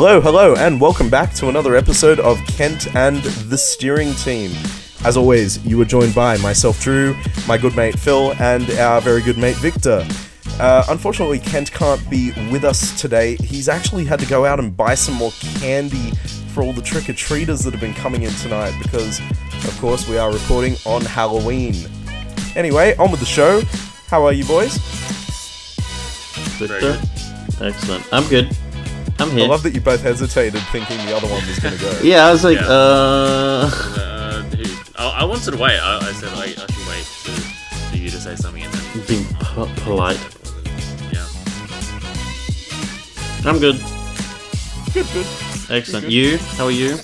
Hello, hello, and welcome back to another episode of Kent and the Steering Team. As always, you are joined by myself, Drew, my good mate Phil, and our very good mate Victor. Uh, unfortunately, Kent can't be with us today. He's actually had to go out and buy some more candy for all the trick or treaters that have been coming in tonight because, of course, we are recording on Halloween. Anyway, on with the show. How are you, boys? Victor? Excellent. I'm good. I'm here. I love that you both hesitated thinking the other one was going to go. yeah, I was like, Yeah. uh. Uh, I, I wanted to wait. I, I said like, I should wait to, for you to say something and then Being po- polite. yeah. I'm good. Good, good. Excellent. Good. You? How are you?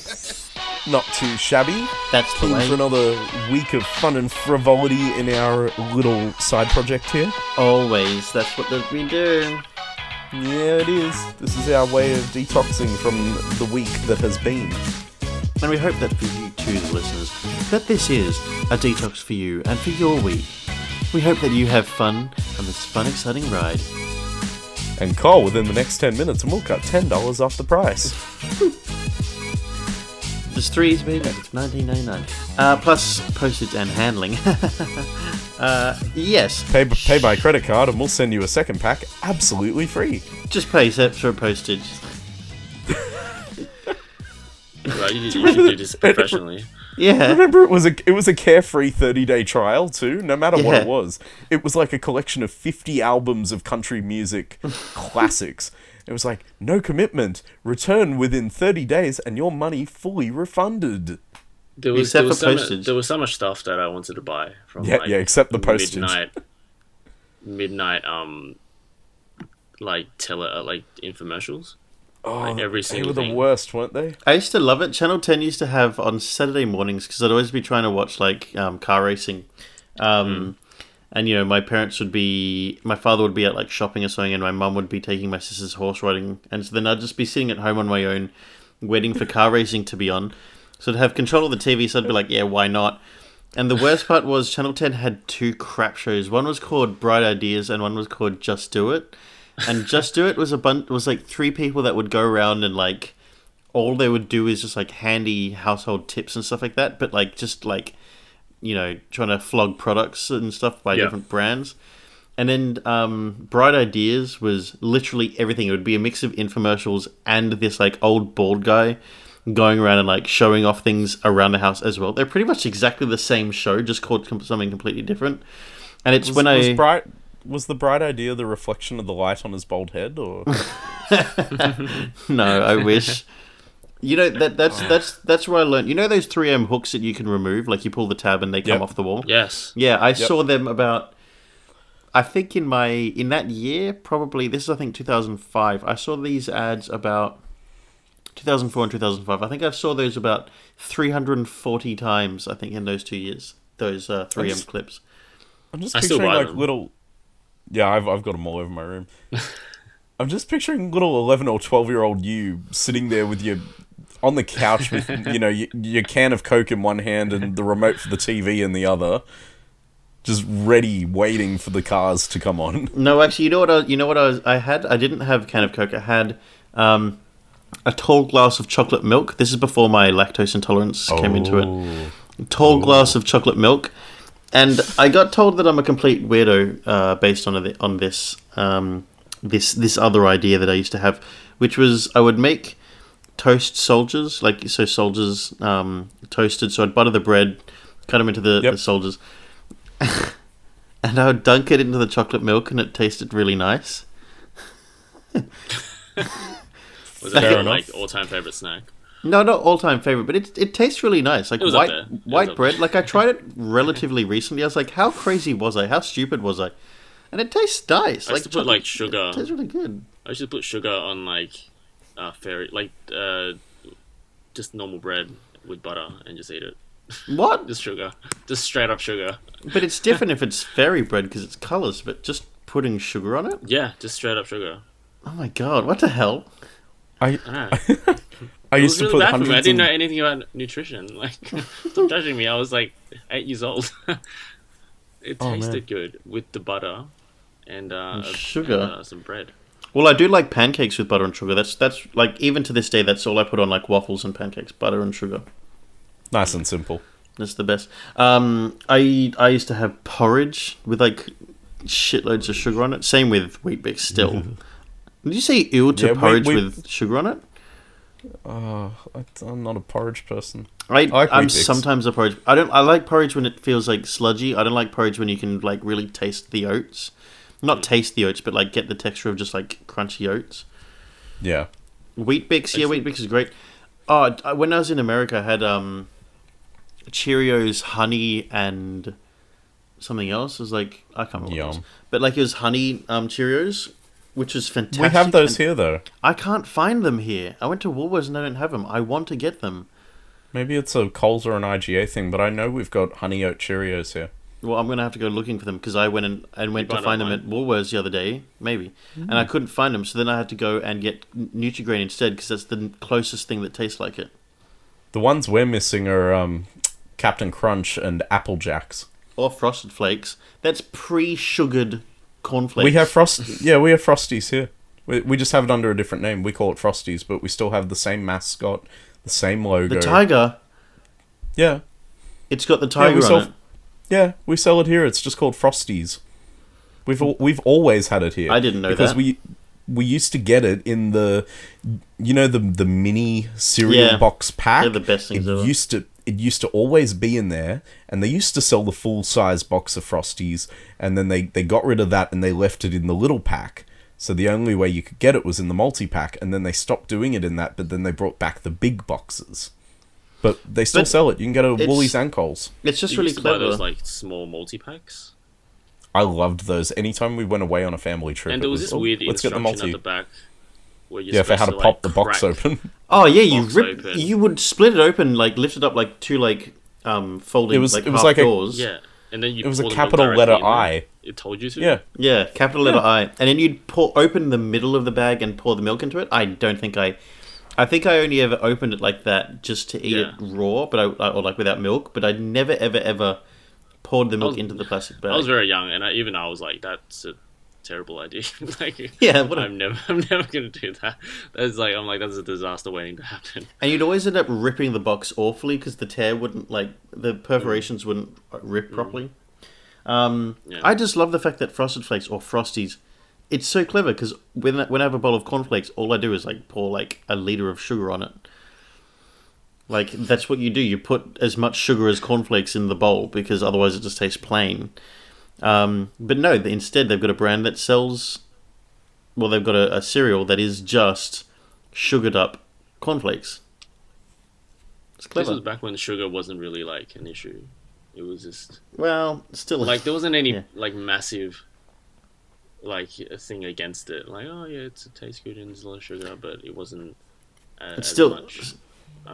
Not too shabby. That's the Keen for another week of fun and frivolity in our little side project here. Always. That's what we do. Yeah, it is. This is our way of detoxing from the week that has been. And we hope that for you too, the listeners, that this is a detox for you and for your week. We hope that you have fun on this fun, exciting ride. And call within the next 10 minutes and we'll cut $10 off the price. There's three baby. It's 19.99. Uh, plus postage and handling. uh, yes. Pay, pay by credit card and we'll send you a second pack absolutely free. Just pay for postage. Right, you, you should do this professionally. Yeah. Remember, it was a it was a carefree thirty day trial too. No matter what it was, it was like a collection of fifty albums of country music classics. It was like no commitment, return within thirty days, and your money fully refunded. There was, Except there was for so mu- postage. there was so much stuff that I wanted to buy from Yeah, like, yeah, except the postage. midnight, midnight, um, like tele, uh, like infomercials. Oh, Like every they were the thing. worst, weren't they? I used to love it. Channel 10 used to have on Saturday mornings because I'd always be trying to watch like um, car racing. Um, And, you know, my parents would be, my father would be out like shopping or something, and my mum would be taking my sister's horse riding. And so then I'd just be sitting at home on my own, waiting for car racing to be on. So to have control of the TV, so I'd be like, yeah, why not? And the worst part was Channel 10 had two crap shows. One was called Bright Ideas, and one was called Just Do It. And Just Do It was a bunch, was like three people that would go around and like, all they would do is just like handy household tips and stuff like that, but like just like you know trying to flog products and stuff by Yeah. different brands. And then um, Bright Ideas was literally everything. It would be a mix of infomercials and this like old bald guy going around and like showing off things around the house as well. They're pretty much exactly the same show, just called something completely different. And it's Was, when I was I bright was the bright idea the reflection of the light on his bald head, or no, I wish. You know that that's that's that's where I learned. You know those 3M hooks that you can remove, like you pull the tab and they come Yep. off the wall. Yes. Yeah, I saw them about. I think in my in that year, probably this is I think 2005. I saw these ads about 2004 and 2005. I think I saw those about 340 times. I think in those two years, those uh, 3M just- clips. I'm just I still picturing like them. little. Yeah, I've I've got them all over my room. I'm just picturing little eleven or twelve year old you sitting there with your on the couch with you know your, your can of Coke in one hand and the remote for the TV in the other, just ready, waiting for the cars to come on. No, actually, you know what? I, you know what I was. I had. I didn't have a can of Coke. I had um, a tall glass of chocolate milk. This is before my lactose intolerance came into it. Oh. tall glass of chocolate milk, and I got told that I'm a complete weirdo uh, based on it, on this um, this this other idea that I used to have, which was I would make toast soldiers like so soldiers um, toasted. So I'd butter the bread, cut them into the, Yep. the soldiers, and I would dunk it into the chocolate milk, and it tasted really nice. Was that Fair your like all time favorite snack? No, not all time favorite, but it it tastes really nice. Like It was up white there. It was white up bread. Like I tried it relatively recently. I was like, how crazy was I? How stupid was I? And it tastes nice. I like used to put like sugar. It tastes really good. I used to put sugar on like uh, fairy like uh, just normal bread with butter and just eat it. What? Just sugar, just straight up sugar. But it's different if it's fairy bread because it's colours. But just putting sugar on it. Yeah, just straight up sugar. Oh my god! What the hell? I Ah. I used to really put bad for me. I didn't know anything about nutrition. Like, stop judging me. I was like eight years old. it Oh, man. tasted good with the butter and uh, And sugar. and, uh, some bread. Well, I do like pancakes with butter and sugar. That's that's like even to this day, that's all I put on like waffles and pancakes, butter and sugar. Nice and simple. That's the best. Um, I I used to have porridge with like shitloads of sugar on it. Same with Weet-Bix. Still, did you say ew to Yeah, we- porridge we- with sugar on it? Uh, I- I'm not a porridge person. I, like I'm sometimes a porridge. I don't. I like porridge when it feels like sludgy. I don't like porridge when you can like really taste the oats. Not taste the oats, but like get the texture of just like crunchy oats. Yeah. Weet-Bix, yeah, Weet-Bix is great. Oh, I- when I was in America, I had um, Cheerios, honey, and something else. It was like I can't remember. What it was. Yum. But like it was honey um, Cheerios, which is fantastic. We have those and here though. I can't find them here. I went to Woolworths and they don't have them. I want to get them. Maybe it's a Coles or an IGA thing, but I know we've got honey oat Cheerios here. Well, I'm gonna have to go looking for them because I went and, and went to find them at? Woolworths the other day, maybe, and Mm. I couldn't find them. So then I had to go and get Nutrigrain instead because that's the closest thing that tastes like it. The ones we're missing are um, Captain Crunch and Apple Jacks. Or Frosted Flakes. That's pre-sugared cornflakes. We have frost. yeah, we have Frosties here. We, we just have it under a different name. We call it Frosties, but we still have the same mascot, the same logo. the tiger. Yeah, It's got the tiger sell- on it. yeah, we sell it here. It's just called Frosties. We've we've always had it here. I didn't know because that. we we used to get it in the you know the the mini cereal Yeah. box pack. They're the best things it ever. used to it used to always be in there, and they used to sell the full size box of Frosties, and then they they got rid of that and they left it in the little pack. So the only way you could get it was in the multi pack, and then they stopped doing it in that, but then they brought back the big boxes. But they still But sell it. You can get it at it's- Woolies and Coles. It's just You really used clever. those like small multi packs, I loved those. Anytime we went away on a family trip, and it there was this "Oh, weird let's get the multi. at the back where you're Yeah, for how to supposed pop like, the box crack- open. oh yeah, you box rip. open. You would split it open, like lift it up, like two like um folding It was- like it was half like a- doors. Yeah, and then you It was a pour the milk capital letter. I. It told you to. Yeah, Yeah, capital letter I, and then you'd pour open the middle of the bag and pour the milk into it. I don't think I, I think I only ever opened it like that just to eat Yeah. it raw, but I or like without milk. But I never ever ever poured the milk was- into the plastic bag. I was very young, and I, even I was like, "That's a terrible idea." like, Yeah, what I'm never, I'm never gonna do that. That's like, I'm like, that's a disaster waiting to happen. and you'd always end up ripping the box awfully because the tear wouldn't like the perforations wouldn't rip properly. Um, Yeah. I just love the fact that Frosted Flakes or Frosties, it's so clever because when when I have a bowl of cornflakes, all I do is like pour like a liter of sugar on it. Like that's what you do. You put as much sugar as cornflakes in the bowl because otherwise it just tastes plain. Um, but no, instead they've got a brand that sells. Well, they've got a, a cereal that is just sugared up cornflakes. It's This was back when sugar wasn't really like an issue. It was just Well, still like there wasn't any Yeah. like massive like a thing against it. Like, oh yeah, it's, it tastes good and there's a lot of sugar, but it wasn't. Uh, It's still- much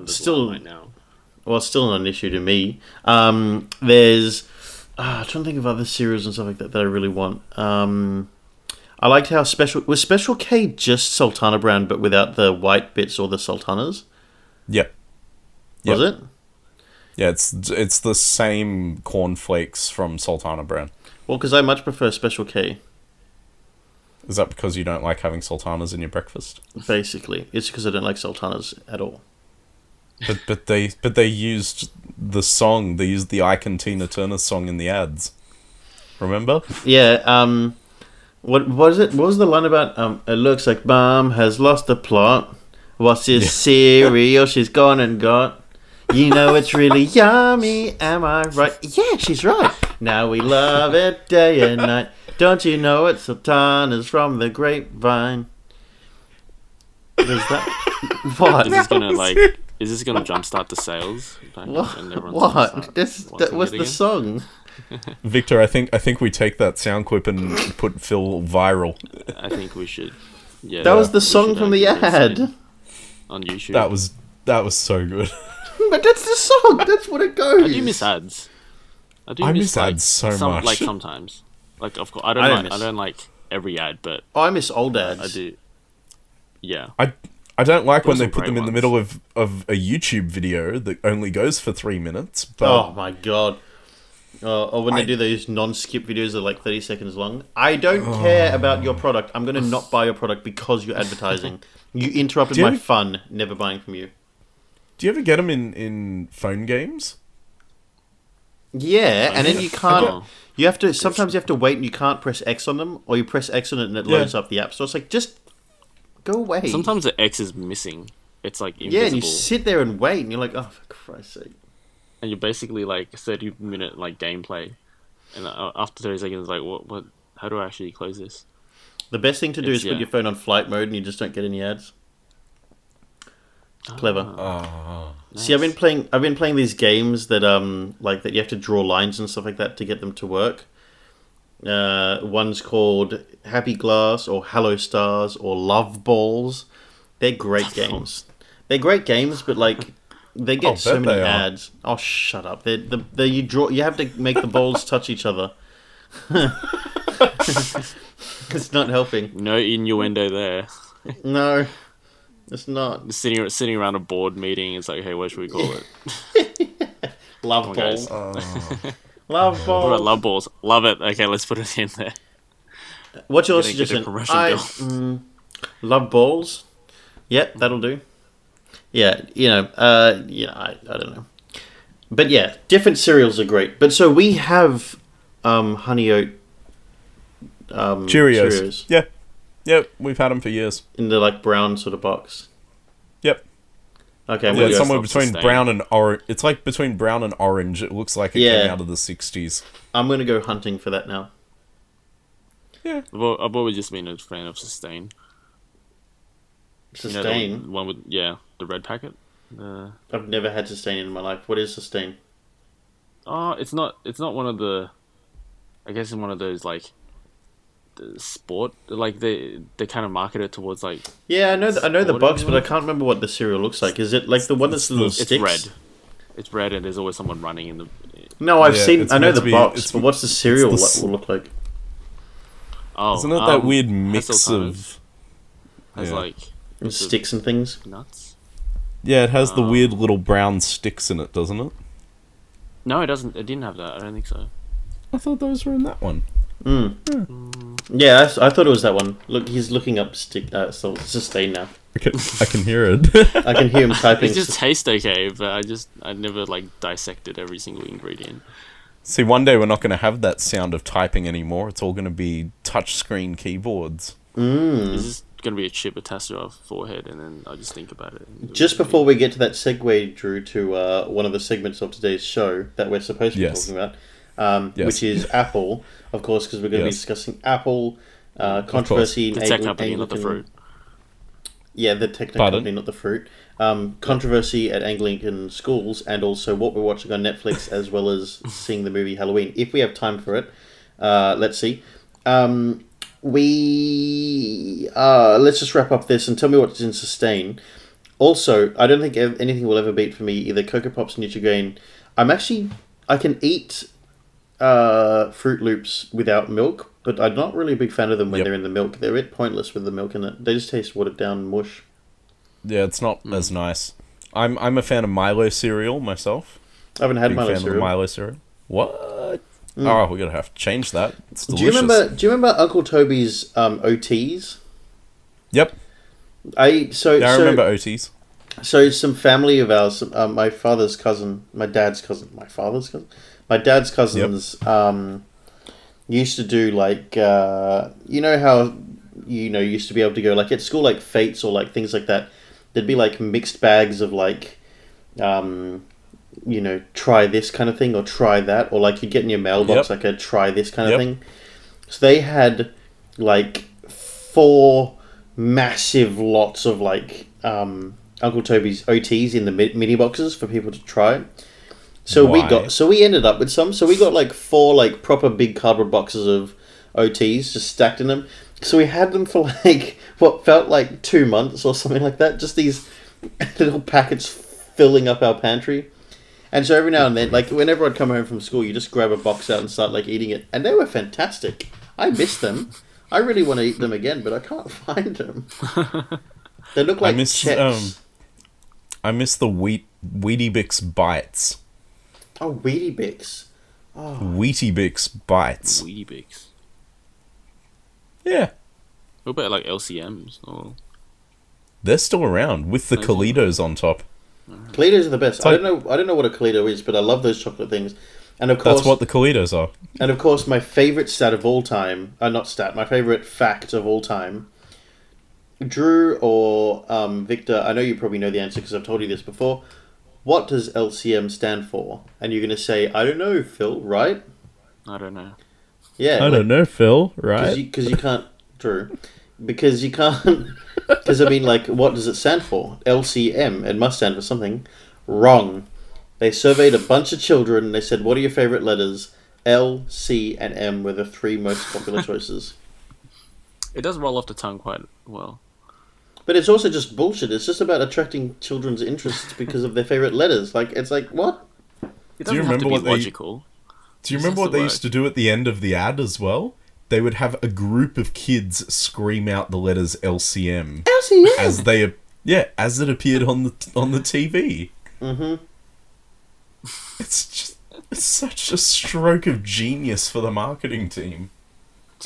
still- limelight now. well, still not an issue to me. Um, there's, ah, I'm trying to think of other cereals and stuff like that that I really want. Um, I liked how special was Special K just Sultana Bran, but without the white bits or the sultanas. Yep. Was it? Yeah, it's it's the same cornflakes from Sultana Bran. Well, because I much prefer Special K. Is that because you don't like having sultanas in your breakfast? Basically, it's because I don't like sultanas at all. But but they but they used the song. They used the Icon Tina Turner song in the ads. Remember? Yeah. Um, what was it? What was the line about? Um, it looks like Mom has lost the plot. What's this cereal she's gone and got? You know it's really yummy. Am I right? Yeah, she's right. Now we love it day and night. Don't you know it's sultanas from the grapevine? Is that what? Is this gonna like? Is this gonna jumpstart the sales? What? and everyone's gonna What? This that was the again? song. Victor, I think I think we take that sound clip and put Phil viral. I think we should. Yeah, That was the song from the ad. on YouTube. That was that was so good. But that's the song. That's what it goes. I do miss ads. I do I miss, miss like, ads so some, much. Like sometimes, like of course, I don't I don't like. miss- I don't like every ad, but Oh, I miss old ads. I do. Yeah, I I don't like when they put them in the middle of, of a YouTube video that only goes for three minutes. But Oh my god. Uh, or when they do those non-skip videos that are like 30 seconds long. I don't care about your product. I'm going to not buy your product because you're advertising. you interrupted you my ever- fun, never buying from you. Do you ever get them in, in phone games? Yeah, and then you can't. Oh. You have to. Sometimes you have to wait, and you can't press X on them, or you press X on it and it Yeah. loads up the app So It's like just go away. Sometimes the X is missing. It's like invisible. yeah, and you sit there and wait, and you're like, oh, for Christ's sake. and you're basically like 30 minute like gameplay and uh, after 30 seconds like what what how do i actually close this The best thing to do It's- is put your phone on flight mode, and you just don't get any ads. Clever. Oh. See, I've been playing. I've been playing these games that um like that you have to draw lines and stuff like that to get them to work. Uh, one's called Happy Glass or Hello Stars or Love Balls. They're great Love games. Balls. They're great games, but like they I'll get so many they are. ads. Oh, shut up! They the the you draw. You have to make the balls touch each other. it's not helping. no innuendo there No, it's not. Sitting sitting around a board meeting it's like hey what should we call it Love on, guys. balls. Love what balls. about love balls love it okay let's put it in there What's your Gonna get a suggestion? I bill. mm, love balls. Yep, that'll do. Yeah, you know, uh, yeah, I, I don't know, but yeah, different cereals are great. But so we have um, honey oat um, Cheerios. Yeah. Yep, we've had them for years. in the like brown sort of box. Yep. Okay, Yeah, with it's you. somewhere Self-sustain. between brown and orange. It's like between brown and orange. It looks like it Yeah. came out of the 60s. I'm gonna go hunting for that now. Yeah. I've, I've always just been a fan of sustain You know, the Sustain. one with yeah the red packet the I've never had sustain in my life. What is sustain? oh it's not it's not one of the i guess it's one of those like the sport like they they kind of market it towards like Yeah, I know. The, I know the box, but I can't remember what the cereal looks like. Is it like the one that's It's little the- sticks? it's red it's red and there's always someone running in the No, I've Yeah, seen. I know the to be- box, it's- but what's the cereal the lo- will look like? oh Isn't it that um, weird mix Hasseltine of. has yeah. like And sticks and things. nuts Yeah, it has the Um, weird little brown sticks in it, doesn't it? no it doesn't it didn't have that i don't think so I thought those were in that one. Mm. Yeah, I thought it was that one. Look, he's looking up stick. Uh, so sustain now. I can, I can hear it. I can hear him typing. it just tastes okay but i just i never like dissected every single ingredient See, one day we're not going to have that sound of typing anymore. It's all going to be touchscreen keyboards. Mm. It's just gonna be a chip attached to our forehead, and then I just think about it. Just it'll be- before we get to that segue, Drew, to uh, one of the segments of today's show that we're supposed to be Yes. talking about, um, Yes. which is Apple, of course, because we're going to Yes. be discussing Apple uh, controversy in the tech Angli- company, not the fruit. Yeah, the tech company, not the fruit. Um, controversy at Anglican schools, and also what we're watching on Netflix, as well as seeing the movie Halloween. If we have time for it, uh, let's see. Um, we uh, let's just wrap up this and tell me what's in sustain. Also, I don't think anything will ever beat for me either Cocoa Pops, Nutrigrain. I'm actually I can eat uh, Froot Loops without milk, but I'm not really a big fan of them when Yep. they're in the milk. They're a bit pointless with the milk in it. They just taste watered down mush. Yeah, it's not Hmm. as nice. I'm I'm a fan of Milo cereal myself. I haven't had Big Milo cereal. Milo cereal. What? Mm. Oh, we're gonna have to change that. It's Do you remember? Do you remember Uncle Toby's um, OTs? Yep, I so yeah, I so, remember OTs. so some family of ours, uh, my father's cousin, my dad's cousin, my father's cousin, my dad's cousins, um, used to do like uh, you know how you know used to be able to go like at school like fates or like things like that. There'd be like mixed bags of like, um, you know, try this kind of thing or try that, or like you'd get in your mailbox Yep. like a try this kind Yep. of thing. So they had like four massive lots of like um, Uncle Toby's OTs in the mini boxes for people to try. So we got so we ended up with some. So we got like four like proper big cardboard boxes of OTs just stacked in them. So we had them for like what felt like two months or something like that. Just these little packets filling up our pantry. And so every now and then, like whenever I'd come home from school, you just grab a box out and start like eating it, and they were fantastic. I miss them. I really want to eat them again, but I can't find them. They look like I miss um, I miss the wheat Wheatie Bix bites. Oh, Weedy Bix. Wheatie Bix bites. Weetabix. Yeah, What about like LCMs or they're still around with the Okay. Kalitos on top. Kalitos are the best. I don't know. I don't know what a Kalito is, but I love those chocolate things. And of course, That's what the Kalitos are. and of course, my favorite stat of all time. Uh, not stat. My favorite fact of all time. Drew or um, Victor, I know you probably know the answer because I've told you this before. What does LCM stand for? And you're going to say, I don't know, Phil, right? I don't know. Yeah. I don't know, Phil. Because Right? you, 'cause you can't, Drew. Because you can't. Because, I mean, like, what does it stand for? LCM. It must stand for something. Wrong. They surveyed a bunch of children and they said, What are your favorite letters? L, C, and M were the three most popular choices. It does roll off the tongue quite well. But it's also just bullshit. It's just about attracting children's interests because of their favorite letters. Like, it's like, what? It Do you doesn't have to remember be what they- logical. Do you This remember what to they used to do at the end of the ad as well? They would have a group of kids scream out the letters LCM LCM! as they yeah as it appeared on the on the TV. hmm It's just it's such a stroke of genius for the marketing team.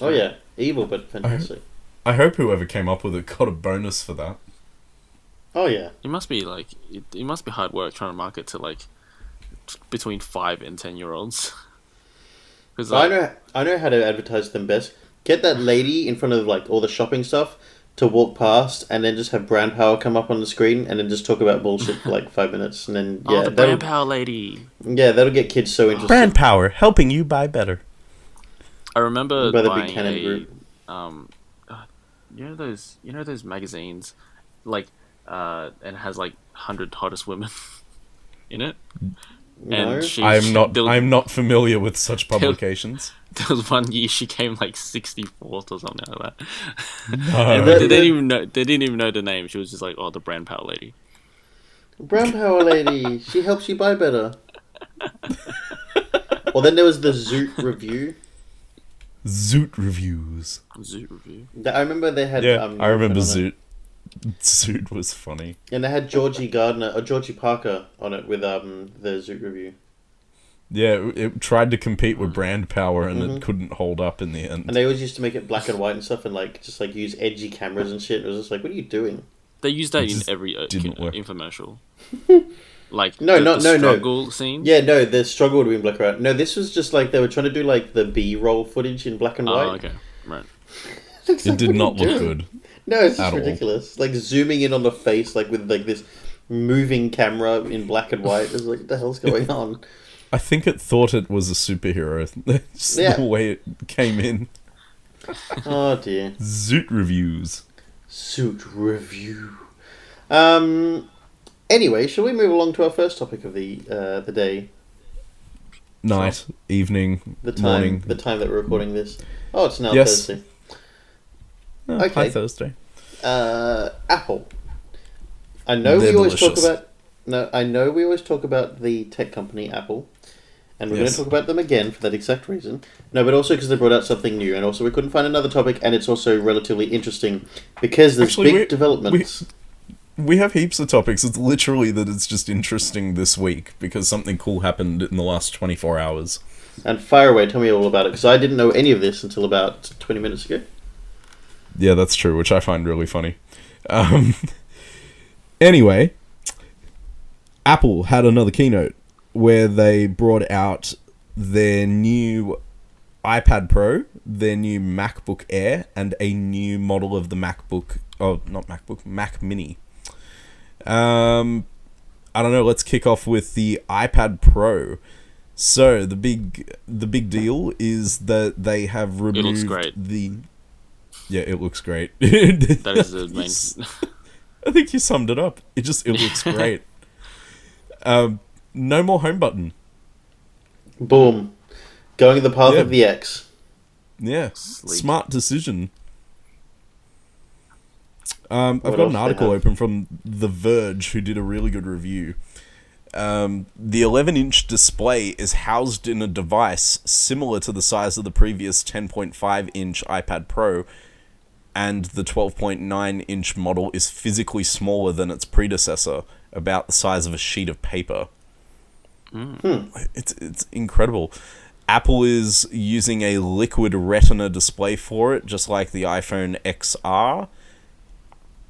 Oh, yeah. Evil, but fantastic. I hope whoever came up with it got a bonus for that. Oh, yeah. It must be like it, it must be hard work trying to market to like between five and ten year olds. Because I know I know how to advertise them best. Get that lady in front of like all the shopping stuff to walk past, and then just have brand power come up on the screen, and then just talk about bullshit for like five minutes, and then oh yeah, the brand power lady. yeah that'll get kids so interested. Brand power, helping you buy better. I remember By the buying Buchanan a Group. um, you know those you know those magazines, like uh, and has like hundred hottest women in it. No? And she, I'm not There, was- I'm not familiar with such publications. there was one year she came like sixty fourth or something like that. No. And that- they didn't even know. They didn't even know the name. She was just like, "Oh, the brand power lady." Brand power lady, she helps you buy better. well, then there was the Zoot review. Zoot reviews. Zoot review. I remember they had. Yeah, um, I remember on it. Zoot. Zoot was funny. and they had Georgie Gardner or Georgie Parker on it with um the Zoot review. Yeah, it, it tried to compete with brand power and Mhm. it couldn't hold up in the end. And they always used to make it black and white and stuff, and like just like use edgy cameras and shit. It was just like, what are you doing? They used that It in every uh, didn't work. infomercial. like No, the, not- the no, no. scene. Yeah, no, the struggle would have been black and white. No, this was just like they were trying to do like the B roll footage in black and white. Oh, okay, right. It like, did not look doing? good. No, it's at just all. ridiculous. Like zooming in on the face, like with like this moving camera in black and white. It's like, what the hell's going on? I think it thought it was a superhero. Just Yeah. the way it came in. Oh dear. Zoot reviews. Suit review. Um. Anyway, shall we move along to our first topic of the uh, the day, Night, evening, the time, morning. the time that we're recording this? Oh, it's now Yes. Thursday. Oh, okay. Hi, Thursday. Uh, Apple. I know They're we always delicious. talk about. No, I know we always talk about the tech company Apple, and we're Yes. going to talk about them again for that exact reason. No, but also because they brought out something new, and also we couldn't find another topic, and it's also relatively interesting because there's Actually, big we- developments. We have heaps of topics. It's literally that it's just interesting this week because something cool happened in the last 24 hours. And fire away, tell me all about it, because I didn't know any of this until about twenty minutes ago. Yeah, that's true, which I find really funny. Um, anyway, Apple had another keynote where they brought out their new iPad Pro, their new MacBook Air, and a new model of the MacBook. Oh, not MacBook, Mac Mini. Um, I don't know. Let's kick off with the iPad Pro. So the big the big deal is that they have removed looks great. the. Yeah, it looks great. That is the main. I think you summed it up. It just it looks great. um, no more home button. Boom, going the path Yeah. of the X. Yeah, Sleek. smart decision. Um, I've got an article open from The Verge, who did a really good review. Um, the 11 inch display is housed in a device similar to the size of the previous 10.5 inch iPad Pro, and the 12.9 inch model is physically smaller than its predecessor, about the size of a sheet of paper. It's it's incredible. Apple is using a liquid retina display for it, just like the iPhone XR.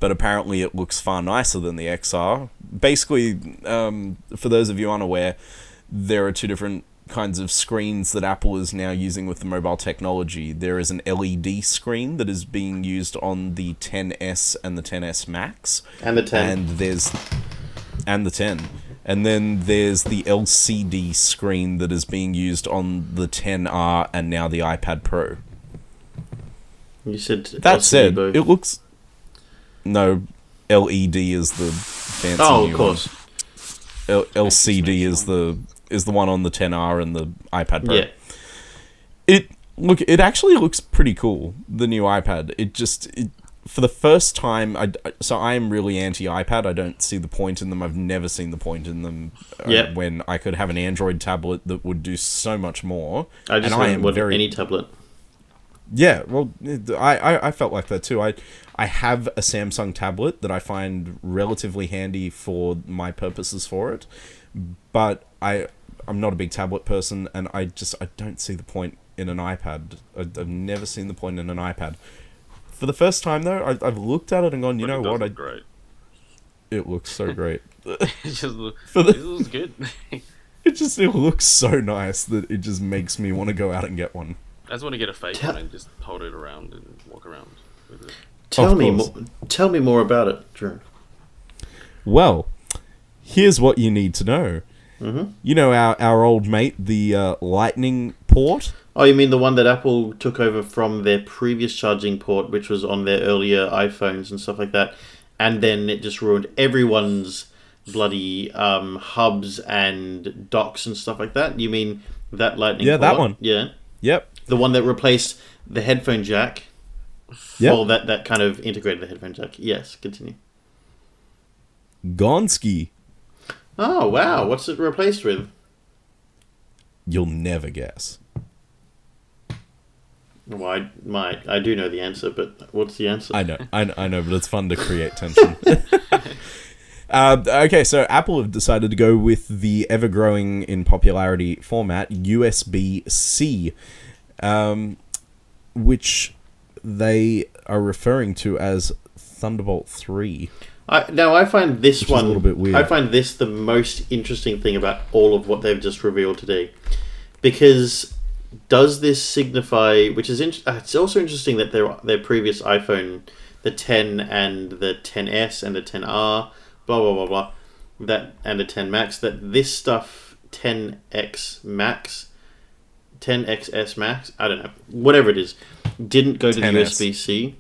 But apparently, it looks far nicer than the XR. Basically, um, for those of you unaware, there are two different kinds of screens that Apple is now using with the mobile technology. There is an LED screen that is being used on the 10s and the 10s Max, And the 10. and there's and the 10 and then there's the lcd screen that is being used on the 10r and now the ipad pro you said that LCD said both. it looks no led is the fancy oh, of course. one. L- lcd is the is the one on the 10r and the ipad pro Yeah. it look it actually looks pretty cool the new ipad it just it, for the first time I, so i am really anti ipad i don't see the point in them i've never seen the point in them uh, Yep. when i could have an android tablet that would do so much more I just and i am very any tablet. Yeah, well, I, I, I felt like that too. I I have a Samsung tablet that I find relatively handy for my purposes for it, but I I'm not a big tablet person, and I just I don't see the point in an iPad. I, I've never seen the point in an iPad. For the first time though, I, I've looked at it and gone, you But know what? I, great. it looks so great. it just look, the- it looks good. it just it looks so nice that it just makes me want to go out and get one. I just want to get a fake Tell- one and just hold it around and walk around with it. Tell Of me, course. more, tell me more about it, Drew. Well, here's what you need to know. Mhm. You know our, our old mate, the uh, Lightning port? Oh, you mean the one that Apple took over from their previous charging port, which was on their earlier iPhones and stuff like that, and then it just ruined everyone's bloody um, hubs and docks and stuff like that. You mean that Lightning? Yeah, that one. Yeah, Yep. The one that replaced the headphone jack. Yep. Well, that that kind of integrated the headphone jack. Yes, continue. Gonski. Oh wow, what's it replaced with? You'll never guess. Well, I might. I do know the answer, but what's the answer? I know, I know, I know, but it's fun to create tension. uh, okay, so Apple have decided to go with the ever growing in popularity format USB C, um, which they are referring to as Thunderbolt 3. I, now I find this is a little bit weird. I find this the most interesting thing about all of what they've just revealed today, because does this signify? Which is in, uh, it's also interesting that their their previous iPhone, the 10 and the 10s and the 10r, blah blah blah blah, that and the 10 Max, that this stuff 10x Max, 10xs Max, I don't know, whatever it is, didn't go to the USB C.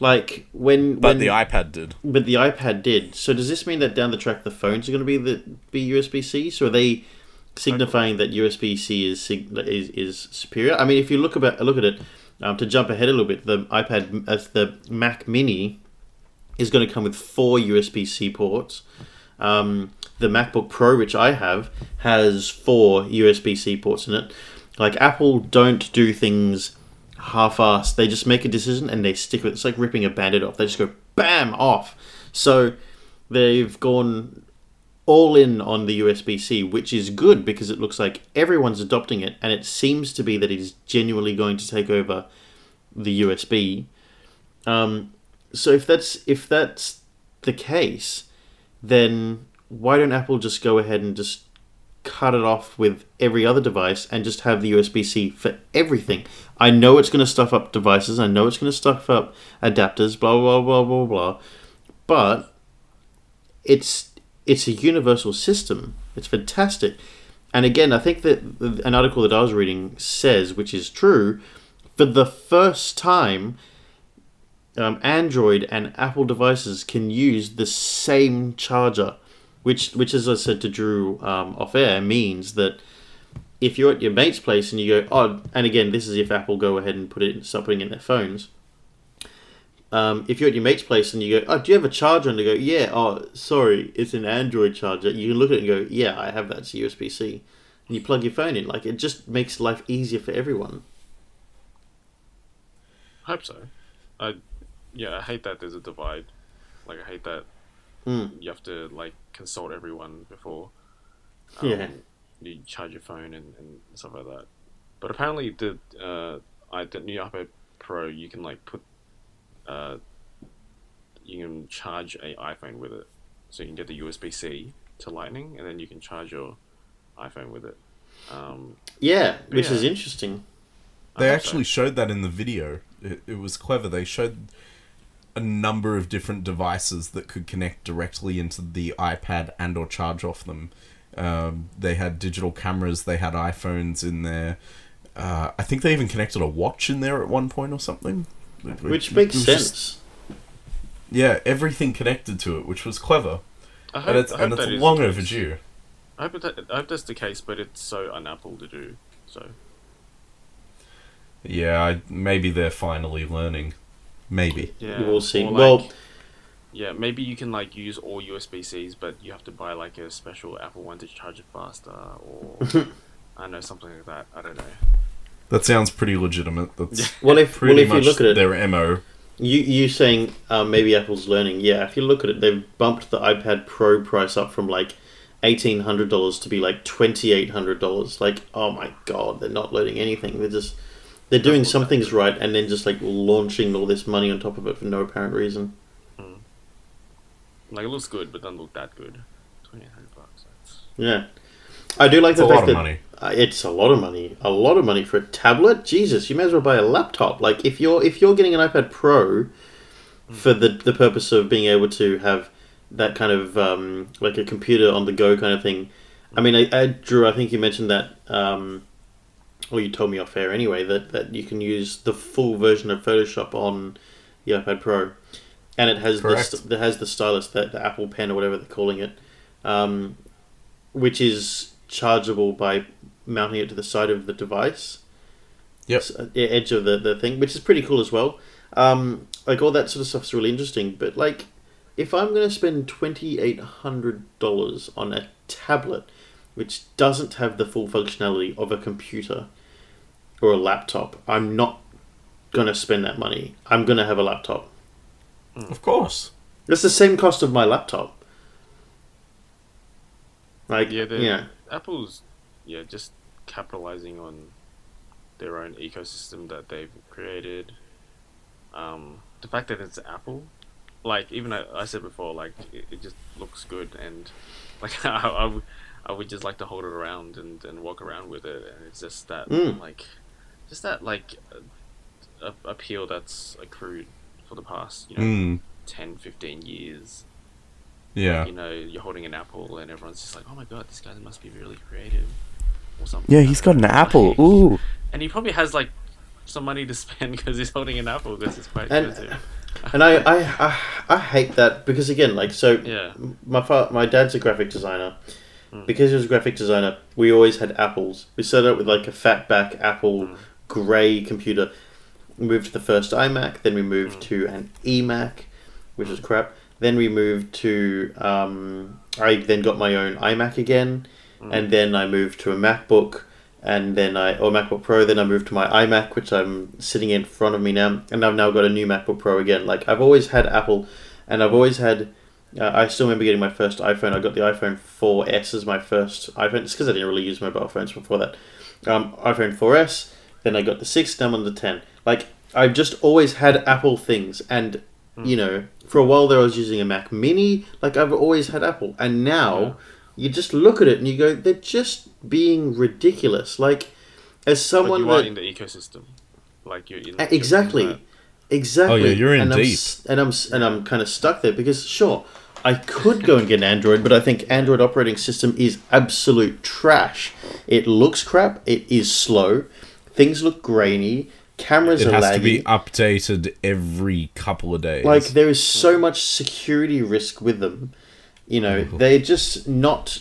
Like when But when the iPad did. but the iPad did. So does this mean that down the track the phones are going to be the be USB C? So are they signifying that USB C is is is superior? I mean, if you look about look at it, um, to jump ahead a little bit, the iPad as the Mac Mini is going to come with four USB C ports. Um, the MacBook Pro, which I have, has four USB C ports in it. Like Apple don't do things half-assed. They just make a decision and they stick with it. It's like ripping a bandit off. They just go bam off. So they've gone all in on the USB C, which is good because it looks like everyone's adopting it, and it seems to be that it is genuinely going to take over the USB. Um, so if that's if that's the case, then why don't Apple just go ahead and just cut it off with every other device and just have the USB C for everything? I know it's going to stuff up devices. I know it's going to stuff up adapters. Blah blah blah blah blah. But it's it's a universal system. It's fantastic. And again, I think that an article that I was reading says, which is true, for the first time, um, Android and Apple devices can use the same charger, which, which as I said to Drew um, off air, means that if you're at your mate's place and you go, oh, and again, this is if Apple go ahead and put it, start putting it in their phones. Um, if you're at your mate's place and you go, oh, do you have a charger? And they go, yeah. Oh, sorry, it's an Android charger. You can look at it and go, yeah, I have that. It's USB C. And you plug your phone in. Like it just makes life easier for everyone. I hope so. I yeah, I hate that there's a divide. Like I hate that Mm. you have to like consult everyone before. Yeah. you charge your phone and, and stuff like that. But apparently the uh, I, the new iPad Pro you can like put uh, you can charge a iPhone with it, so you can get the USB C to Lightning, and then you can charge your iPhone with it. Um, Yeah, which Yeah. is interesting. They I hope actually showed that in the video. It, it was clever. They showed a number of different devices that could connect directly into the iPad and or charge off them. Um, they had digital cameras. They had iPhones in there. Uh, I think they even connected a watch in there at one point or something. It- Which it makes was sense. just- yeah, everything connected to it, which was clever. I hope, And it's, I hope and it's that is long overdue. I hope, that, I hope that's the case, but it's so un-Apple to do. So Yeah, I, maybe they're finally learning. Maybe. yeah, We'll see. like, well, yeah, maybe you can like use all USB Cs, but you have to buy like a special Apple one to charge it faster, or I don't know something like that. I don't know. That sounds pretty legitimate. That's well, if well, if you much look at it, their MO. You you saying um, maybe Apple's learning? Yeah, if you look at it, they've bumped the iPad Pro price up from like eighteen hundred dollars to be like twenty eight hundred dollars. Like, oh my god, they're not learning anything. They're just they're doing some things right and then just like launching all this money on top of it for no apparent reason. Like it looks good, but doesn't look that good. Twenty eight hundred bucks. That's... Yeah, I do like It's the a fact lot of that money. Uh, it's a lot of money. A lot of money for a tablet. Jesus, you may as well buy a laptop. Like if you're if you're getting an iPad Pro for the the purpose of being able to have that kind of um, like a computer on the go kind of thing. I mean, I, I Drew, I think you mentioned that. Um, or you told me off air anyway that, that you can use the full version of Photoshop on the iPad Pro, and it has the Correct. st- it has the stylus, the, the Apple Pen or whatever they're calling it, um, which is chargeable by mounting it to the side of the device. Yes, s- uh, the edge of the, the thing, which is pretty cool as well. Um, like all that sort of stuff's really interesting. But like, if I'm going to spend twenty eight hundred dollars on a tablet, which doesn't have the full functionality of a computer or a laptop, I'm not going to spend that money. I'm going to have a laptop. Of course. It's the same cost of my laptop. Like, Yeah, yeah. Apple's yeah just capitalizing on their own ecosystem that they've created. Um, the fact that it's Apple, like even I, I said before, like it, it just looks good and like I, I, would, I would just like to hold it around and, and walk around with it, and it's just that Mm. like just that like uh, appeal that's accrued for the past you know Mm, 10, 15 years yeah. you know, you're holding an apple and everyone's just like, oh my god, this guy must be really creative or something. Yeah, he's got an apple. Ooh. And he probably has like some money to spend because he's holding an apple because it's quite And- expensive. and I, I, I, I hate that because again, like so, Yeah. my fa- my dad's a graphic designer. Mm. Because he was a graphic designer, we always had apples. We started out with like a fat back Apple mm. grey computer. We moved to the first iMac, then we moved mm. to an eMac, which was crap. Then we moved to um, I then got my own iMac again, and then I moved to a MacBook, and then I or MacBook Pro. Then I moved to my iMac, which I'm sitting in front of me now, and I've now got a new MacBook Pro again. Like I've always had Apple, and I've always had. Uh, I still remember getting my first iPhone. I got the iPhone 4S as my first iPhone. It's because I didn't really use mobile phones before that. Um, iPhone 4S. Then I got the 6, then on the 10. Like, I've just always had Apple things. And, you know, for a while there I was using a Mac Mini. Like, I've always had Apple. And now, you just look at it and you go, they're just being ridiculous. Like, as But someone you that. in the ecosystem. Like you're in you're in Exactly. Exactly. Oh, yeah, you're in and I'm, deep. and I'm and I'm kind of stuck there because sure, I could go and get an Android, but I think Android operating system is absolute trash. It looks crap. It is slow. Things look grainy. Cameras It are has to be updated every couple of days. like there is so much security risk with them. You know, they're just not.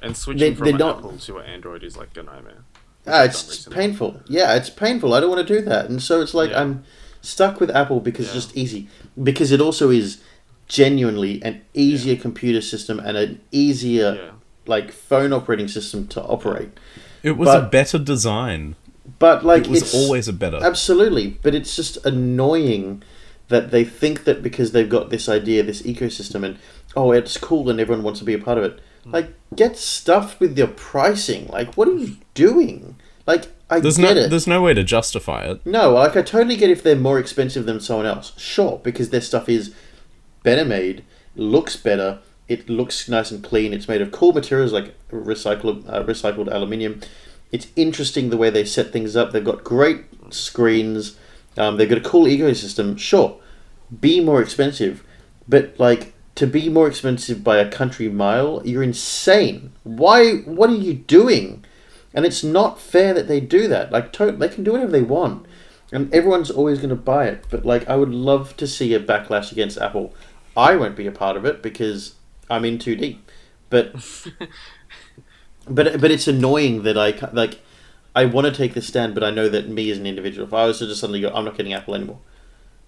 And switching They- from they're an not- Apple to an Android is like a nightmare. Ah, it's painful. Yeah, it's painful. I don't want to do that, and so it's like Yeah. I'm stuck with Apple because Yeah. it's just easy. Because it also is genuinely an easier computer system and an easier Yeah. like phone operating system to operate. it was a better design. But like It was it's always a better. absolutely. But it's just annoying that they think that because they've got this idea, this ecosystem, and oh, it's cool and everyone wants to be a part of it. Hmm. Like, get stuffed with your pricing. Like, what are you doing? Like, I There's get no it. there's no way to justify it. No, like I totally get if they're more expensive than someone else. Sure, because their stuff is better made, looks better, it looks nice and clean. It's made of cool materials like recycled uh, recycled aluminium. It's interesting the way they set things up. They've got great screens. Um, they've got a cool ecosystem. Sure, be more expensive, but like to be more expensive by a country mile, you're insane. Why? What are you doing? And it's not fair that they do that. Like, to- they can do whatever they want, and everyone's always going to buy it. But like, I would love to see a backlash against Apple. I won't be a part of it because I'm in too deep. But but but it's annoying that I like. I want to take the stand, but I know that me as an individual, if I was to just suddenly go, I'm not getting Apple anymore.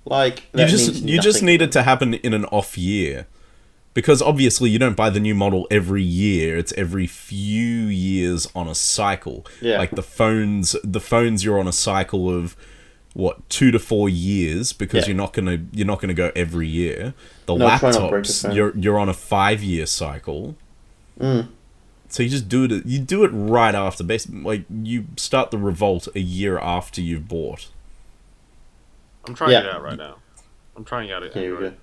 Like You just means you just need it to happen in an off year. Because obviously you don't buy the new model every year, it's every few years on a cycle. Yeah. Like the phones the phones you're on a cycle of what, two to four years because Yeah. you're not gonna you're not gonna go every year. The No, try not to break the laptops you're you're on a five year cycle. Mm. So you just do it you do it right after Basically, like you start the revolt a year after you've bought. I'm trying Yeah. it out right now. I'm trying out an Here Android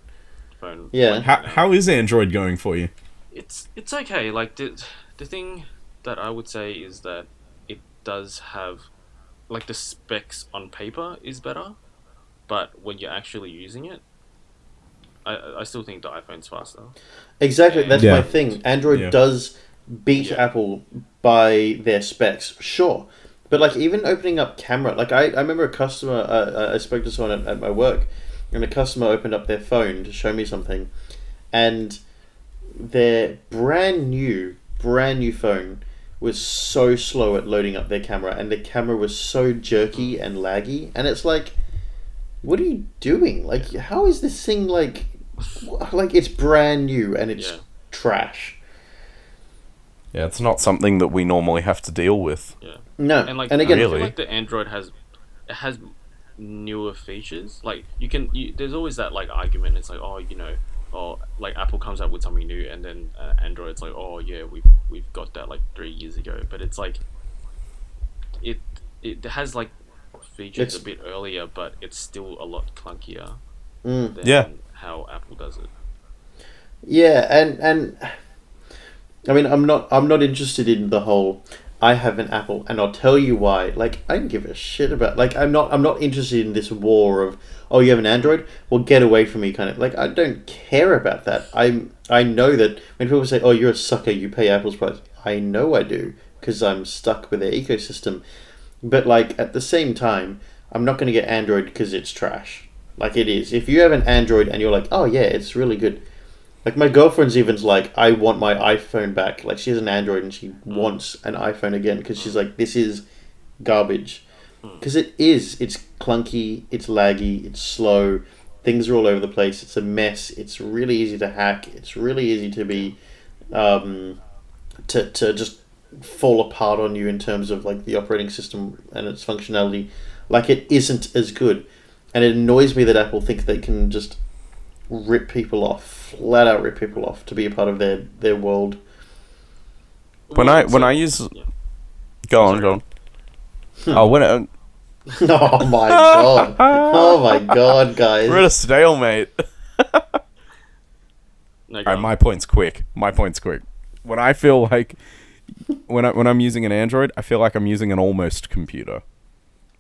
phone. Yeah. right How how is Android going for you? it's it's okay. Like the the thing that I would say is that it does have like the specs on paper is better, but when you're actually using it, I I still think the iPhone's faster. Exactly, that's Yeah. my thing. Android Yeah. does beat Yeah. Apple by their specs, sure. But like even opening up camera, like I, I remember a customer, uh, I spoke to someone at, at my work, and a customer opened up their phone to show me something, and their brand new, brand new phone was so slow at loading up their camera, and the camera was so jerky and laggy, and it's like, what are you doing? Like, how is this thing like, like it's brand new and it's Yeah. trash? Yeah, it's not something that we normally have to deal with. Yeah. No, And like and I again, feel Really? like the Android has it has newer features. Like you can you, there's always that like argument. It's like oh you know or like Apple comes out with something new and then uh, Android's like oh yeah we've we've got that like three years ago. But it's like it it has like features It's- a bit earlier, but it's still a lot clunkier Mm. than Yeah. how Apple does it. Yeah, and and I mean, I'm not I'm not interested in the whole. I have an Apple, and I'll tell you why. Like, I don't give a shit about. Like, I'm not I'm not interested in this war of oh, you have an Android, well, get away from me, kind of. Like, I don't care about that. I'm I know that when people say, oh, you're a sucker, you pay Apple's price. I know I do because I'm stuck with their ecosystem. But like at the same time, I'm not going to get Android because it's trash. Like it is. If you have an Android and you're like, oh yeah, it's really good. Like my girlfriend's even like, I want my iPhone back. Like she has an Android and she wants an iPhone again because she's like, this is garbage. Because it is. It's clunky. It's laggy. It's slow. Things are all over the place. It's a mess. It's really easy to hack. It's really easy to be, um, to to just fall apart on you in terms of like the operating system and its functionality. Like it isn't as good, and it annoys me that Apple think they can just rip people off, flat out rip people off to be a part of their their world. When I when I use, yeah. go on, go on. Oh, when it, uh, oh my god! Oh my god, guys! we're at a stalemate. No, go All right, my point's quick. My point's quick. When I feel like when I when I'm using an Android, I feel like I'm using an almost computer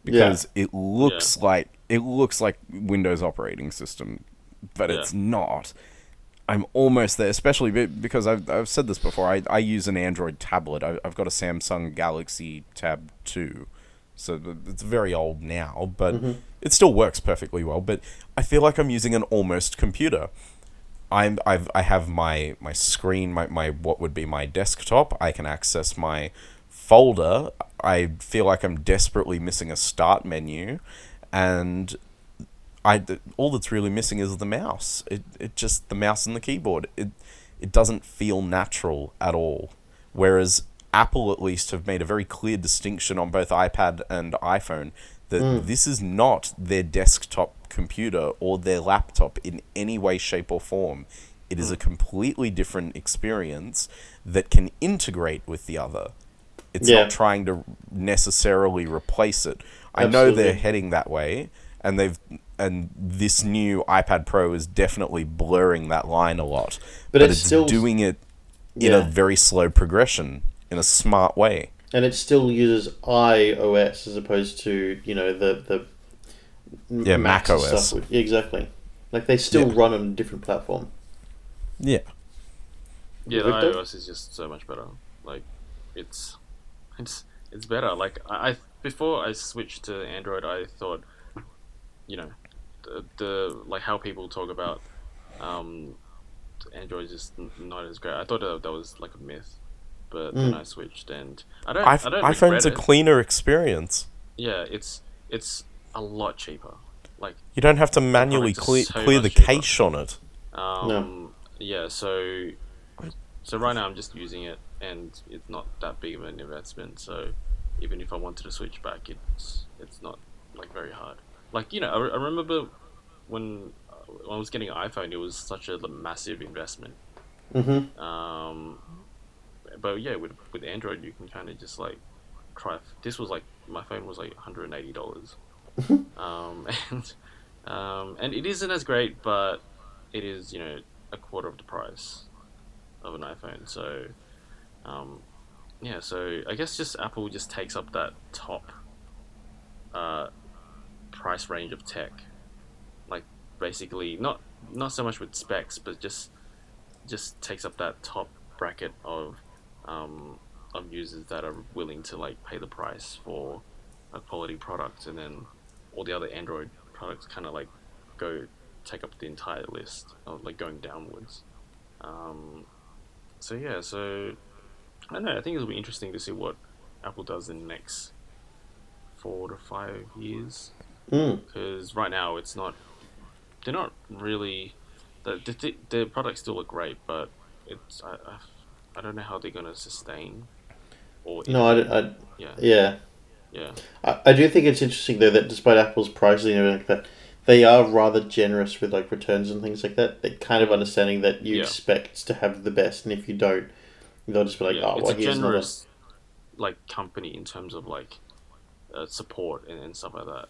because it looks like it looks like Windows operating system, but Yeah. it's not. I'm almost there, especially because I've, I've said this before. I, I use an Android tablet. I, I've got a Samsung Galaxy Tab 2. So it's very old now, but mm-hmm. it still works perfectly well. But I feel like I'm using an almost computer. I'm I've I have my my screen my, my what would be my desktop. I can access my folder. I feel like I'm desperately missing a start menu, and I all that's really missing is the mouse. It it just the mouse and the keyboard. It it doesn't feel natural at all. Whereas Apple at least have made a very clear distinction on both iPad and iPhone that hmm. this is not their desktop computer or their laptop in any way, shape, or form. It is a hmm. completely different experience that can integrate with the other. It's Yeah. not trying to necessarily replace it. I know they're heading that way, and they've and this new iPad Pro is definitely blurring that line a lot. But But, it's it's, still- doing it in a very slow progression, in a smart way. and it still uses iOS as opposed to you know the the Yeah, Macs and Mac OS. with- yeah, exactly. Like they still Yeah. run on a different platform. Yeah. Yeah, the iOS is just so much better. Like, it's it's it's better. Like I, I before I switched to Android, I thought, you know, the, the like how people talk about um, Android is just n- not as great. I thought that, that was like a myth, but then Mm. I switched, and I don't. iPh- I don't iPhone's a cleaner experience. Yeah, it's it's a lot cheaper. Like You don't have to manually clear, so clear the cheaper. cache on it. Um, Yeah, so so right now I'm just using it, and it's not that big of an investment. So even if I wanted to switch back, it's it's not like very hard. Like you know, I, I remember when, uh, when I was getting an iPhone, it was such a massive investment. Mm-hmm. Um, but yeah, with with Android, you can kind of just like try. This was like my phone was like one hundred and eighty dollars, um, and um, and it isn't as great, but it is you know a quarter of the price of an iPhone. So um, yeah, so I guess just Apple just takes up that top uh, price range of tech, like basically not not so much with specs, but just just takes up that top bracket of um, of users that are willing to like pay the price for a quality product, and then all the other Android products kind of like go take up the entire list of like going downwards. Um, so yeah, so I don't know. I think it'll be interesting to see what Apple does in the next four to five years Mm. because right now it's not they're not really the the, the products still look great but it's I, I, I don't know how they're gonna sustain or No, I. I, yeah yeah. yeah I, I do think it's interesting though that despite Apple's pricing and everything like that, they are rather generous with like returns and things like that. They're kind of understanding that you Yeah. expect to have the best, and if you don't, they'll just be like, yeah. "Oh, well, a here's another." generous like company in terms of like uh, support and, and stuff like that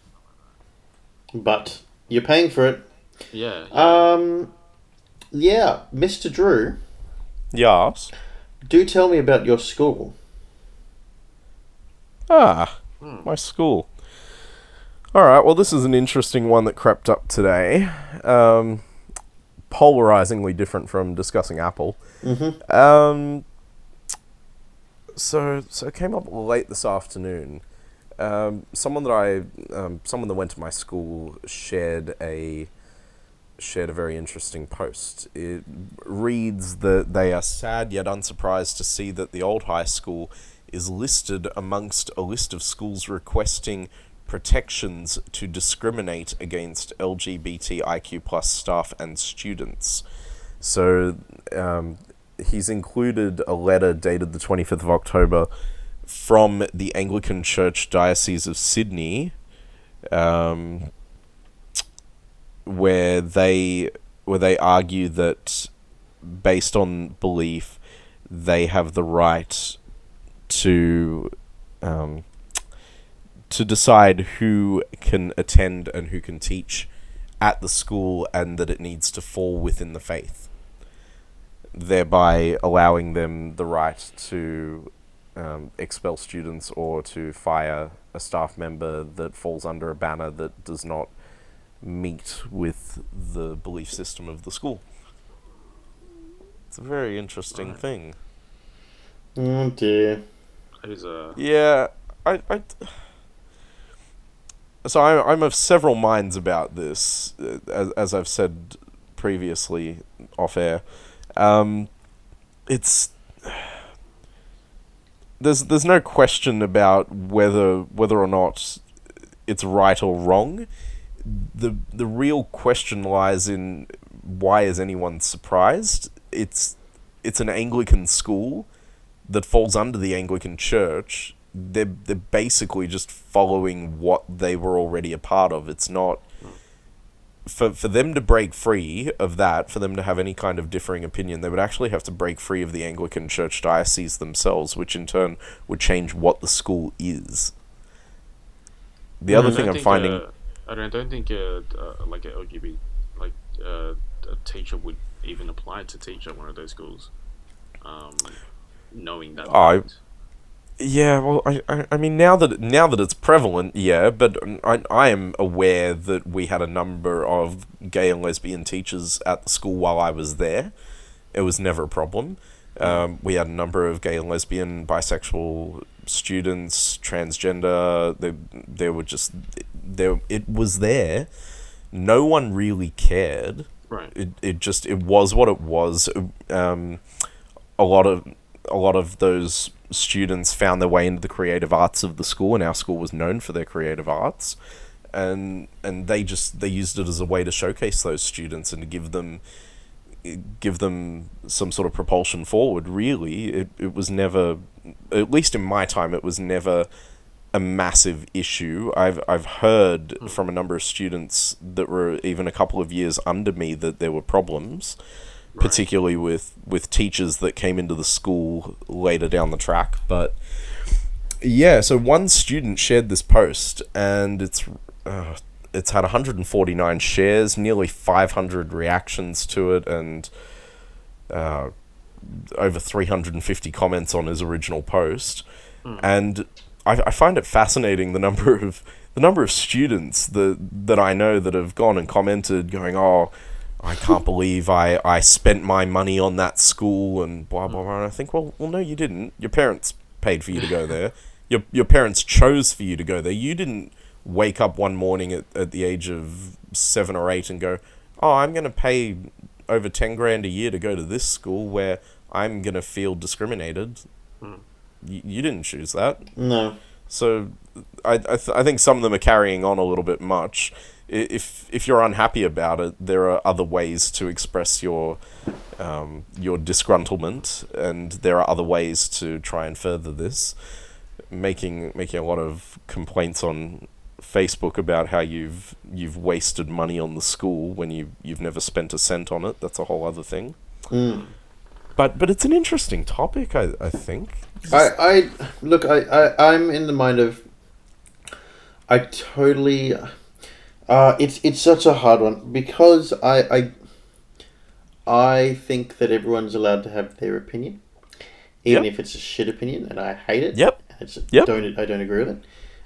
But you're paying for it. yeah, yeah. Um, yeah, Mr. Drew, Yes. do tell me about your school. Ah, Hmm. my school. All right. Well, this is an interesting one that crept up today. Um, polarizingly different from discussing Apple. Mm-hmm. Um, so, so it came up late this afternoon. Um, someone that I, um, someone that went to my school shared a shared a very interesting post. It reads that they are sad yet unsurprised to see that the old high school is listed amongst a list of schools requesting protections to discriminate against LGBTIQ plus staff and students. So um, he's included a letter dated the 25th of October from the Anglican Church Diocese of Sydney, um, where they where they argue that, based on belief, they have the right to um, to decide who can attend and who can teach at the school, and that it needs to fall within the faith thereby allowing them the right to um, expel students or to fire a staff member that falls under a banner that does not meet with the belief system of the school. It's a very interesting Right. thing. Oh dear. That is a Yeah, I, I so I'm I'm of several minds about this, uh, as as I've said previously off air. Um, it's there's there's no question about whether whether or not it's right or wrong. The the real question lies in why is anyone surprised? It's it's an Anglican school that falls under the Anglican Church, they're they're basically just following what they were already a part of. It's not for for them to break free of that, for them to have any kind of differing opinion, they would actually have to break free of the Anglican Church diocese themselves, which in turn would change what the school is. The other thing I'm finding, uh, I don't, I don't think uh, uh, like a LGBT like uh, a teacher would even apply to teach at one of those schools, um, knowing that. I- fact. Yeah, well, I, I, I mean, now that now that it's prevalent, yeah, but I, I am aware that we had a number of gay and lesbian teachers at the school while I was there. It was never a problem. Um, we had a number of gay and lesbian, bisexual students, transgender. They, they were just there. It was there. No one really cared right. it, it just it was what it was um, a lot of a lot of those students found their way into the creative arts of the school and our school was known for their creative arts. And and they just they used it as a way to showcase those students and to give them give them some sort of propulsion forward really. It, it was never at least in my time it was never a massive issue. I've I've heard hmm. from a number of students that were even a couple of years under me that there were problems, particularly with with teachers that came into the school later down the track. But yeah, so one student shared this post, and it's uh, it's had 149 shares, nearly 500 reactions to it, and uh, over 350 comments on his original post. And I, I find it fascinating the number of the number of students that that I know that have gone and commented, going, "Oh, I can't believe I, I spent my money on that school and blah blah blah." And I think, well, well, no, you didn't. Your parents paid for you to go there. Your your parents chose for you to go there. You didn't wake up one morning at, at the age of seven or eight and go, "Oh, I'm going to pay over ten grand a year to go to this school where I'm going to feel discriminated." Hmm. You, you didn't choose that. No. So I I, th- I think some of them are carrying on a little bit much. If if you're unhappy about it, there are other ways to express your um, your disgruntlement, and there are other ways to try and further this. Making making a lot of complaints on Facebook about how you've you've wasted money on the school when you you've never spent a cent on it. That's a whole other thing. Mm. But but it's an interesting topic. I I think. I, I look. I, I I'm in the mind of. I totally. Uh, it's it's such a hard one because I I. I think that everyone's allowed to have their opinion, even Yep. if it's a shit opinion, and I hate it. Yep. It's, Yep. Don't I don't agree with it.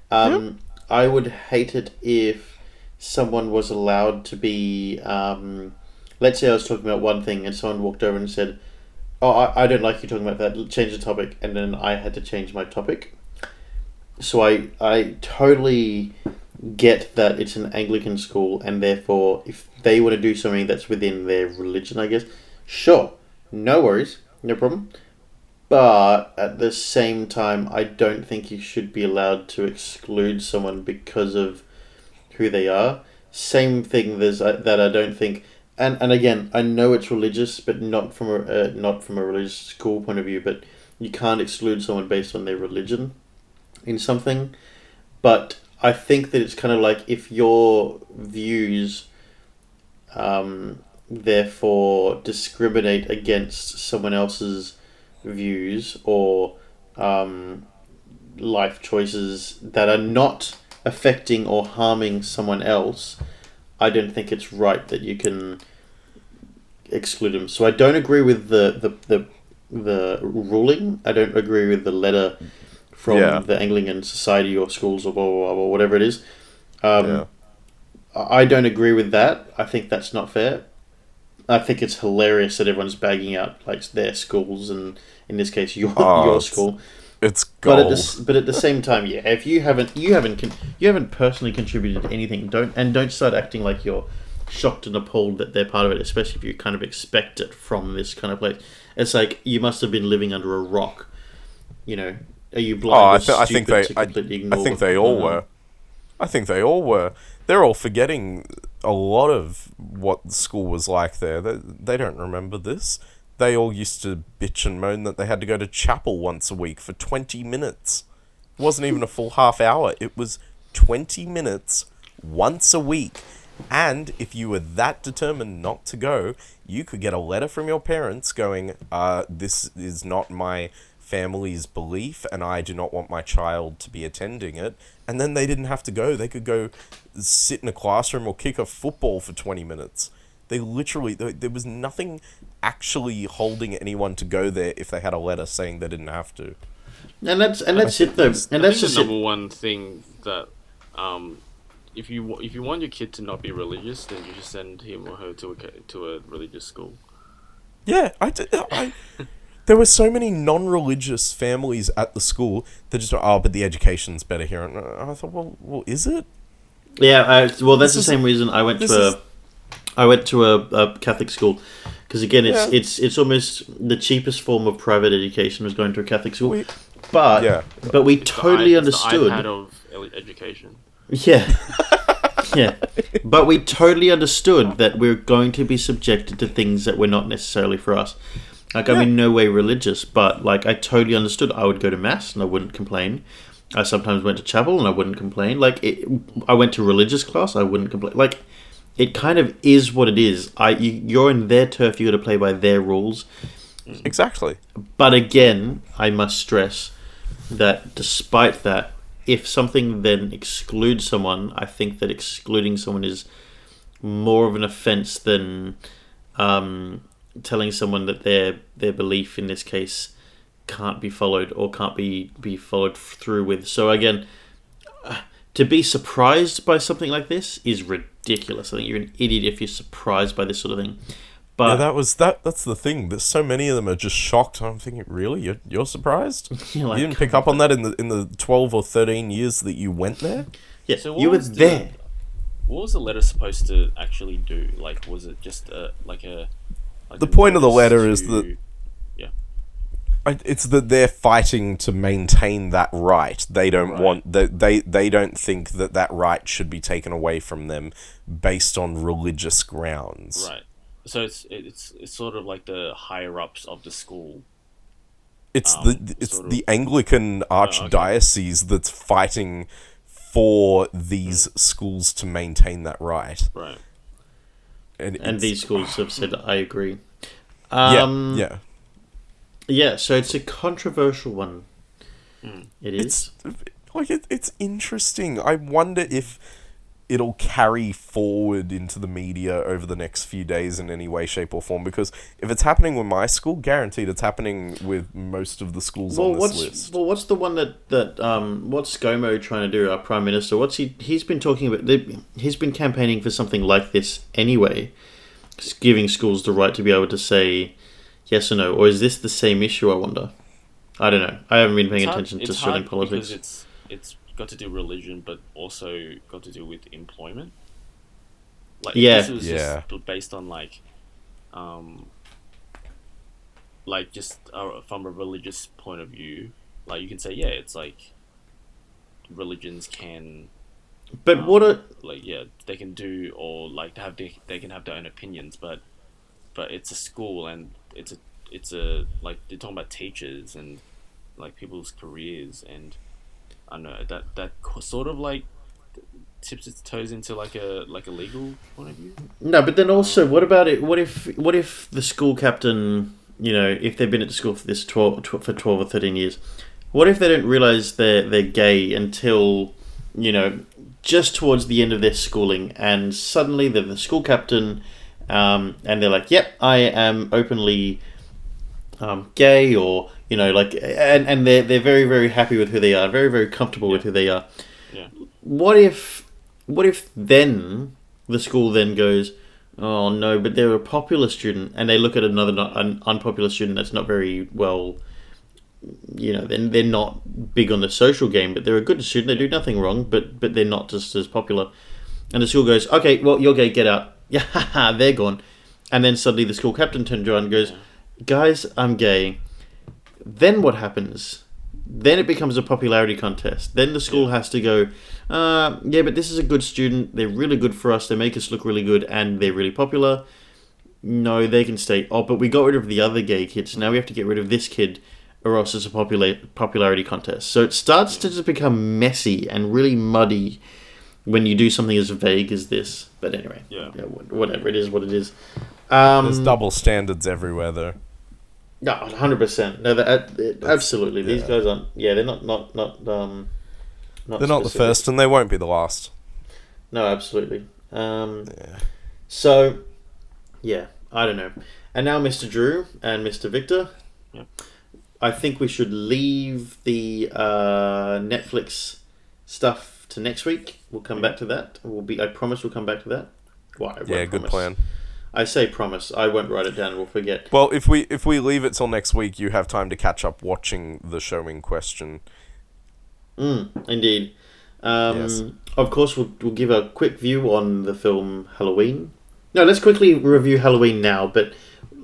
Um, I would hate it if someone was allowed to be. Um, let's say I was talking about one thing, and someone walked over and said, "Oh, I, I don't like you talking about that. Change the topic," and then I had to change my topic. So I I totally get that it's an Anglican school, and therefore, if they want to do something that's within their religion, I guess, sure, no worries, no problem. But at the same time, I don't think you should be allowed to exclude someone because of who they are. Same thing there's uh, that I don't think, and and again, I know it's religious, but not from a uh, not from a religious school point of view. But you can't exclude someone based on their religion in something. But I think that it's kind of like if your views, um, therefore discriminate against someone else's views or um, life choices that are not affecting or harming someone else, I don't think it's right that you can exclude them. So I don't agree with the the, the, the ruling. I don't agree with the letter from Yeah. the Anglican Society or schools or blah, blah, blah, whatever it is. Um, Yeah. I don't agree with that. I think that's not fair. I think it's hilarious that everyone's bagging out like their schools and in this case your Oh, your school. It's But at this, but at the same time, yeah, if you haven't you haven't con- you haven't personally contributed anything, don't and don't start acting like you're shocked and appalled that they're part of it, especially if you kind of expect it from this kind of place. It's like you must have been living under a rock. You know, are you blind? Oh, I, th- I think they. I, I think they all were. I think they all were. They're all forgetting a lot of what school was like there. They, they don't remember this. They all used to bitch and moan that they had to go to chapel once a week for 20 minutes. It wasn't even a full half hour. It was 20 minutes once a week. And if you were that determined not to go, you could get a letter from your parents going, uh, "This is not my family's belief, and I do not want my child to be attending it." And then they didn't have to go; they could go sit in a classroom or kick a football for twenty minutes. They literally there, there was nothing actually holding anyone to go there if they had a letter saying they didn't have to. And that's and that's it though. And I that's think just the it. number one thing that um, if you if you want your kid to not be religious, then you just send him or her to a to a religious school. Yeah, I, did, I there were so many non-religious families at the school that just thought, oh, but the education's better here. And I thought, well, well, is it? Yeah, I, well, that's This the is- same reason I went to a is- I went to a, a Catholic school because again, it's Yeah. it's it's almost the cheapest form of private education was going to a Catholic school. We- but Yeah. but we It's totally the understood. iPad of education. Yeah. yeah. But we totally understood that we're going to be subjected to things that were not necessarily for us. Like, I'm in no way religious, but, like, I totally understood I would go to Mass and I wouldn't complain. I sometimes went to chapel and I wouldn't complain. Like, it, I went to religious class, I wouldn't complain. Like, it kind of is what it is. I you, You're in their turf, you got to play by their rules. Exactly. But again, I must stress that despite that, if something then excludes someone, I think that excluding someone is more of an offence than um, telling someone that their their belief in this case can't be followed or can't be be followed through with. So again, uh, to be surprised by something like this is ridiculous. I think you're an idiot if you're surprised by this sort of thing. But yeah, that was that. That's the thing. There's so many of them are just shocked. I'm thinking, really, you're, you're surprised? You're like, you didn't pick up on that in the in the 12 or 13 years that you went there. yeah, So you were was the- there. What was the letter supposed to actually do? Like, was it just a like a? Like The point of the letter is that- I, it's that they're fighting to maintain that right. They don't Right. want that they they don't think that that right should be taken away from them based on religious grounds. Right. So it's it's it's sort of like the higher ups of the school. It's Um, the it's sort of- the Anglican archdiocese that's fighting for these schools to maintain that right. Right. And, and these schools have said I agree. yeah, Um, yeah. yeah. So it's a controversial one. It is. It's like it, it's interesting. I wonder if it'll carry forward into the media over the next few days in any way, shape, or form. Because if it's happening with my school, guaranteed it's happening with most of the schools well, on this what's list. well, what's the one that that um, what's ScoMo trying to do? Our prime minister. What's he? He's been talking about. He's been campaigning for something like this anyway, giving schools the right to be able to say yes or no. Or is this the same issue? I wonder. I don't know. I haven't been paying It's hard- attention to Australian politics. because it's it's got to do religion, but also got to do with employment. Like Yeah. this was Yeah. just based on like, um, like just uh, from a religious point of view, like you can say yeah, it's like religions can But um, what a like yeah they can do or like have they, they can have their own opinions but but it's a school and it's a it's a like they're talking about teachers and like people's careers and I don't know that that sort of like tips its toes into like a like a legal point of view No, but then also, what about it? What if what if the school captain, you know, if they've been at the school for this 12, tw- for twelve or thirteen years, what if they don't realize they're they're gay until you know just towards the end of their schooling, and suddenly they're the school captain, um, and they're like, "Yep, I am openly." Um, gay or you know like and, and they're, they're very very happy with who they are very very comfortable with who they are. Yeah. What if what if then the school then goes oh no but they're a popular student and they look at another not, an unpopular student that's not very well you know then they're not big on the social game but they're a good student they do nothing wrong but but they're not just as popular. And the school goes okay well you're gay get out. Yeah they're gone. And then suddenly the school captain turns around and goes guys i'm gay then what happens then it becomes a popularity contest. Then the school has to go, uh, yeah, but this is a good student. They're really good for us. They make us look really good, and they're really popular. No, they can stay. Oh, but we got rid of the other gay kids. Now we have to get rid of this kid, or else it's a popula- popularity contest. So it starts to just become messy and really muddy. when you do something as vague as this. But anyway, Yeah. wh- whatever it is, what it is. Um, There's double standards everywhere, though. No, hundred percent. No, that absolutely. These yeah. guys aren't. Yeah, they're not. Not. Not. Um. Not They're not the first, and they won't be the last. No, absolutely. Um. Yeah. So, yeah, I don't know. And now, Mr. Drew and Mr. Victor. Yep. I think we should leave the uh, Netflix stuff to next week. We'll come back to that. We'll be. I promise we'll come back to that. Well, Yeah, good plan. I say promise. I won't write it down. We'll forget. Well, if we if we leave it till next week, you have time to catch up watching the show in question. Mm, indeed. Um, Yes. Of course, we'll, we'll give a quick view on the film Halloween. No, let's quickly review Halloween now, but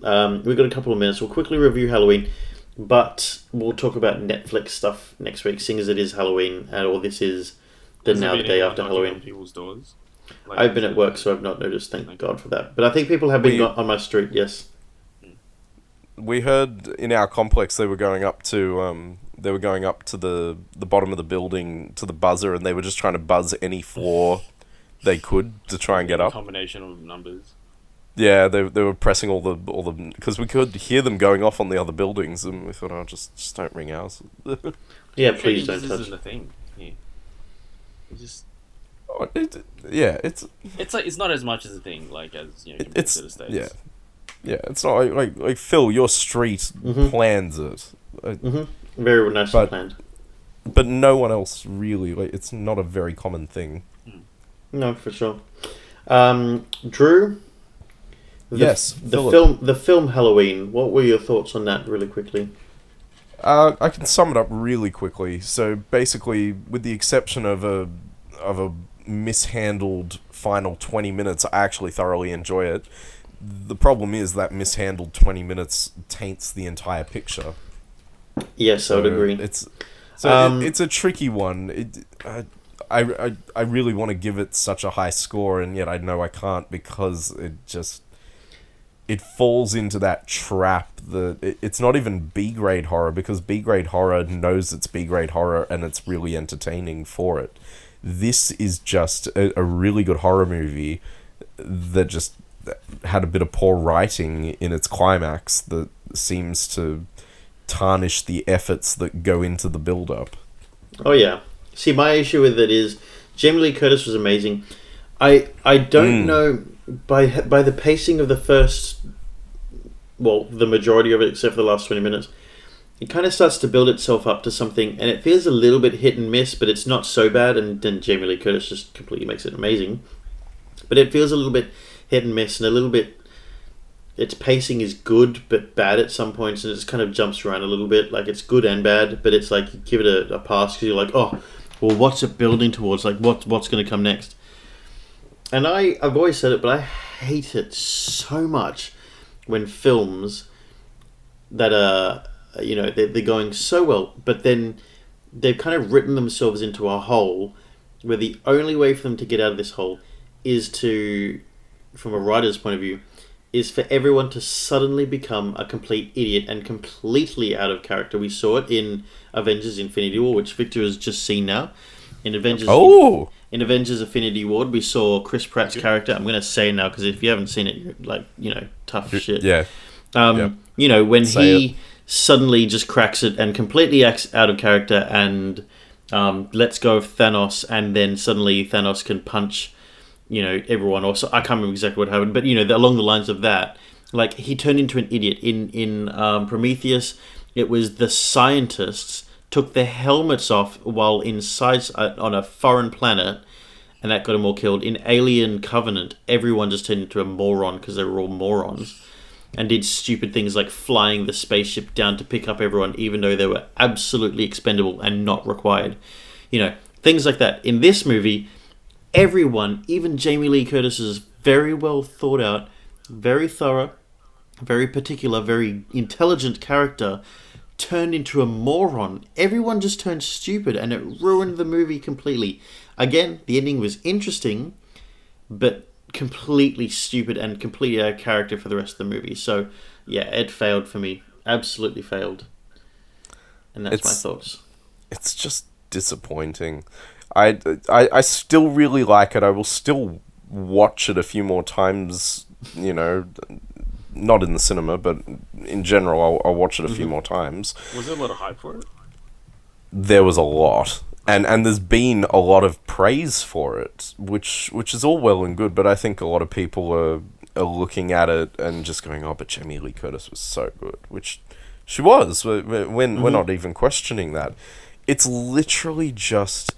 um, we've got a couple of minutes. We'll quickly review Halloween, but we'll talk about Netflix stuff next week, seeing as it is Halloween, and all this is the Has now the day after Halloween. People's doors. Like, I've been at work, so I've not noticed. Thank God for that. But I think people have been We- on my street. Yes. We heard in our complex they were going up to um, they were going up to the the bottom of the building to the buzzer, and they were just trying to buzz any floor they could to try and get a up. combination of numbers. Yeah, they, they were pressing all the all the because we could hear them going off on the other buildings, and we thought, oh, just just don't ring ours. Yeah, please don't touch. isn't a thing. Yeah. It just it, yeah, it's it's like it's not as much as a thing like as you know It- compared it's to the states. yeah, yeah. It's not like like, like Phil, your street Mhm. plans it, uh, hmm Very nicely But- planned. but no one else really. Like, it's not a very common thing. No, for sure. Um, Drew. the- Yes, the Philip. film, the film Halloween. What were your thoughts on that, really quickly? Uh, I can sum it up really quickly. So basically, with the exception of a of a mishandled final twenty minutes, I actually thoroughly enjoy it. The problem is that mishandled twenty minutes taints the entire picture. Yes, I would agree. It's so Um, it, it's a tricky one. It, I, I, I, I really want to give it such a high score, and yet I know I can't because it just it falls into that trap that it, it's not even B grade horror because B grade horror knows it's B grade horror and it's really entertaining for it. This is just a, a really good horror movie that just had a bit of poor writing in its climax that seems to tarnish the efforts that go into the build up. Oh yeah. See, my issue with it is Jamie Lee Curtis was amazing. I I don't Mm. know by by the pacing of the first, well, the majority of it, except for the last twenty minutes. It kind of starts to build itself up to something, and it feels a little bit hit and miss, but it's not so bad. And then Jamie Lee Curtis just completely makes it amazing. But it feels a little bit hit and miss, and a little bit. Its pacing is good but bad at some points, and it just kind of jumps around a little bit. Like it's good and bad, but it's like you give it a, a pass because you're like, oh, well, what's it building towards? Like what what's going to come next? And I I've always said it, but I hate it so much when films that are you know they're, they're going so well, but then they've kind of written themselves into a hole where the only way for them to get out of this hole is to, from a writer's point of view, is for everyone to suddenly become a complete idiot and completely out of character. We saw it in Avengers Infinity War, which Victor has just seen now. In Avengers Oh, in Avengers Infinity War, we saw Chris Pratt's character. I'm going to say now because if you haven't seen it, you're like, you know, tough shit. yeah. Um, Yeah. You know, when Say he suddenly just cracks it and completely acts out of character and um, lets go of Thanos, and then suddenly Thanos can punch, you know, everyone. Or so, I can't remember exactly what happened, but you know, along the lines of that, like he turned into an idiot in in um, Prometheus. It was the scientists took their helmets off while inside uh, on a foreign planet and that got them all killed. In Alien Covenant, everyone just turned into a moron because they were all morons and did stupid things like flying the spaceship down to pick up everyone, even though they were absolutely expendable and not required. You know, things like that. In this movie, everyone, even Jamie Lee Curtis's very well thought out, very thorough, very particular, very intelligent character turned into a moron. Everyone just turned stupid and it ruined the movie completely. Again, the ending was interesting, but completely stupid and completely out of character for the rest of the movie. So, yeah, it failed for me. Absolutely failed. And that's my thoughts. It's just disappointing. I, I I still really like it. I will still watch it a few more times. You know, not in the cinema, but in general, I'll, I'll watch it a few mm-hmm. more times. Was there a lot of hype for it? There was a lot, and and there's been a lot of praise for it, which which is all well and good. But I think a lot of people are are looking at it and just going, "Oh, but Jamie Lee Curtis was so good," which she was. We're, we're, we're not even questioning that. It's literally just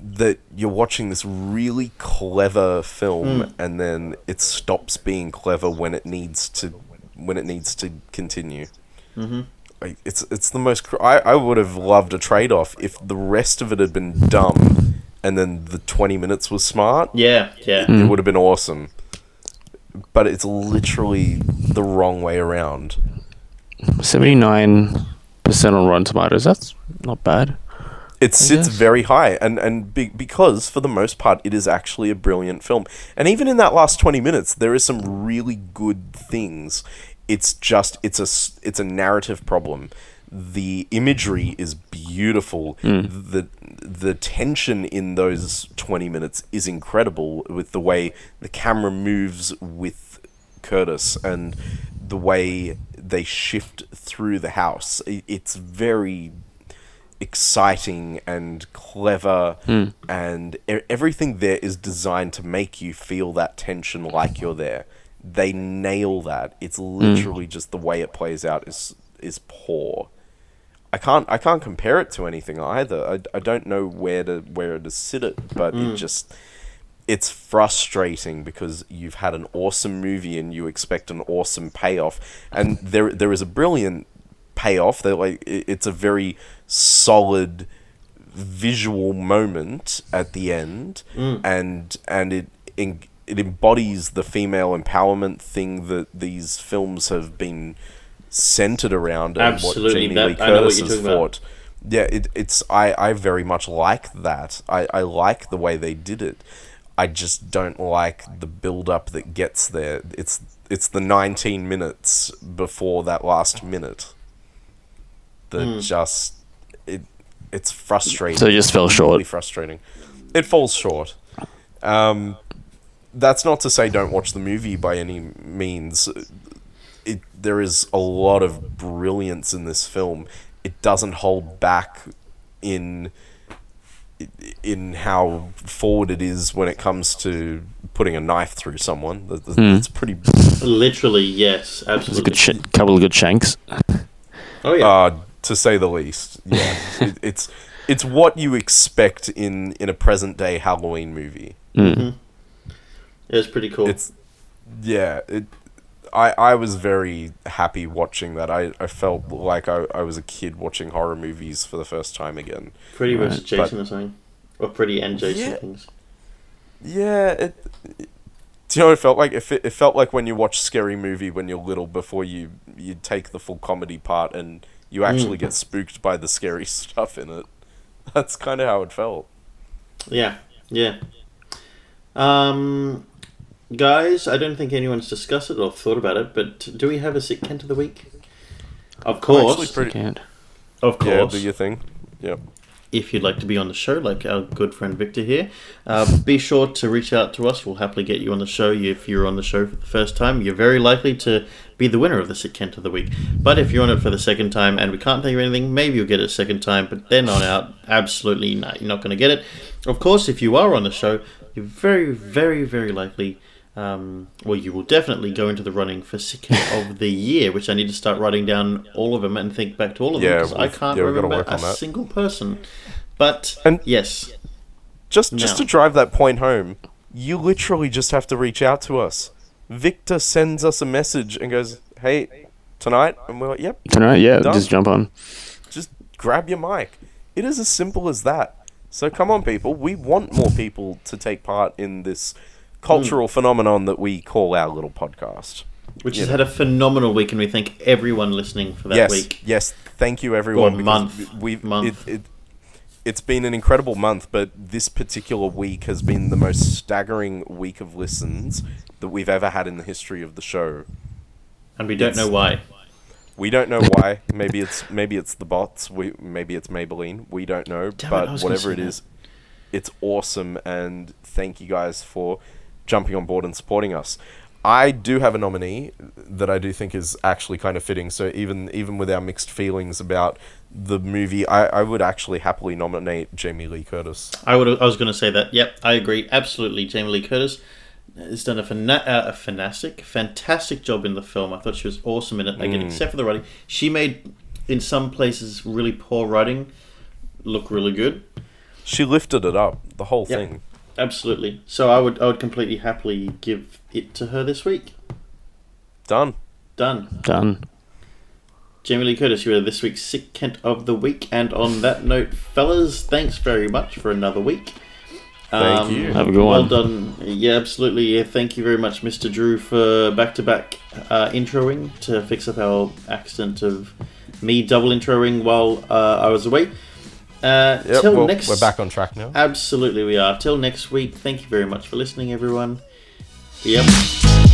that you're watching this really clever film hmm. and then it stops being clever when it needs to when it needs to continue. Like, it's it's the most. Cr- I I would have loved a trade off if the rest of it had been dumb, and then the twenty minutes was smart. Yeah, yeah. It would have been awesome. But it's literally the wrong way around. Seventy nine percent on Rotten Tomatoes. That's not bad. It sits very high, and and be, because for the most part, it is actually a brilliant film. And even in that last twenty minutes, there is some really good things. It's just it's a it's a narrative problem. The imagery is beautiful. Mm. The the tension in those twenty minutes is incredible with the way the camera moves with Curtis and the way they shift through the house. It's very exciting and clever mm. and e- everything there is designed to make you feel that tension like you're there they nail that. It's literally just the way it plays out is is poor. I can't i can't compare it to anything either. I, I don't know where to where to sit it but it mm. just it's frustrating because you've had an awesome movie and you expect an awesome payoff. And there there is a brilliant payoff. That like it's a very solid visual moment at the end. Mm. And and it in, it embodies the female empowerment thing that these films have been centered around and Absolutely, what Jamie that- Lee I know what Curtis you're has talking about. fought yeah, it, it's I, I very much like that. I, I like the way they did it. I just don't like the build up that gets there. It's it's the 19 minutes before that last minute that Hmm. just it it's frustrating. So it just fell short. Really frustrating. It falls short. Um, that's not to say don't watch the movie by any means. It there is a lot of brilliance in this film. It doesn't hold back in in how forward it is when it comes to putting a knife through someone. That- that- It's pretty. Literally, yes, There's a good sh- couple of good shanks. oh yeah, Uh, to say the least. Yeah, it, it's it's what you expect in in a present day Halloween movie. Mm. It was pretty cool. It's yeah. It. I, I was very happy watching that. I, I felt like I, I was a kid watching horror movies for the first time again. Freddy versus but- Jason or something, or Freddy and Jason Yeah. things. Yeah, it, it- do you know what it felt like? It, it felt like when you watch scary movie when you're little before you you take the full comedy part and you actually get spooked by the scary stuff in it. That's kind of how it felt. Yeah, yeah. Um, guys, I don't think anyone's discussed it or thought about it, but do we have a sick Kent of the week? Of course, actually pretty- Can't. of Yeah, course. do your thing. Yep. if you'd like to be on the show, like our good friend Victor here, uh, be sure to reach out to us. We'll happily get you on the show. If you're on the show for the first time, you're very likely to be the winner of the Sick Kent of the Week. But if you're on it for the second time and we can't tell you anything, maybe you'll get it a second time, but then on out, absolutely not. You're not going to get it. Of course, if you are on the show, you're very, very, very likely. Um, well, you will definitely go into the running for Sick Kent of the Year, which I need to start writing down all of them and think back to all of Yeah, them because I can't yeah, we've gotta remember a that. single person. But And- yes, Just just No. to drive that point home, you literally just have to reach out to us. Victor sends us a message and goes, "Hey, tonight," and we're like, "Yep." Tonight, yeah, Done. just jump on. Just grab your mic. It is as simple as that. So come on, people. We want more people to take part in this cultural phenomenon that we call our little podcast. which You has had a phenomenal week, and we thank everyone listening for that yes, week. yes. Thank you, everyone. Or month. We've Month. It, it, it's been an incredible month, but this particular week has been the most staggering week of listens that we've ever had in the history of the show. And we don't It's- know why. We don't know why. maybe it's maybe it's the bots. We maybe it's Maybelline. We don't know. Damn but gonna whatever it that. is, it's awesome, and thank you guys for jumping on board and supporting us. I do have a nominee that I do think is actually kind of fitting. So even even with our mixed feelings about the movie, I, I would actually happily nominate Jamie Lee Curtis. I would. I was going to say that. Yep, I agree. Absolutely, Jamie Lee Curtis has done a, fana- uh, a fantastic, fantastic job in the film. I thought she was awesome in it. Again, except for the writing, she made in some places really poor writing look really good. She lifted it up, the whole Yep. thing. Absolutely. So I would. I would completely happily give it to her this week. Done. Done. Done. Jamie Lee Curtis, you are this week's Sick Kent of the Week. And on that note, fellas, thanks very much for another week. Thank you. Have a good well one. Well done. Yeah, absolutely. Yeah, thank you very much, Mr. Drew, for back to back introing to fix up our accident of me double introing while uh, I was away. Uh, Yep, till well, next, we're back on track now. Absolutely, we are. Till next week. Thank you very much for listening, everyone. Yep.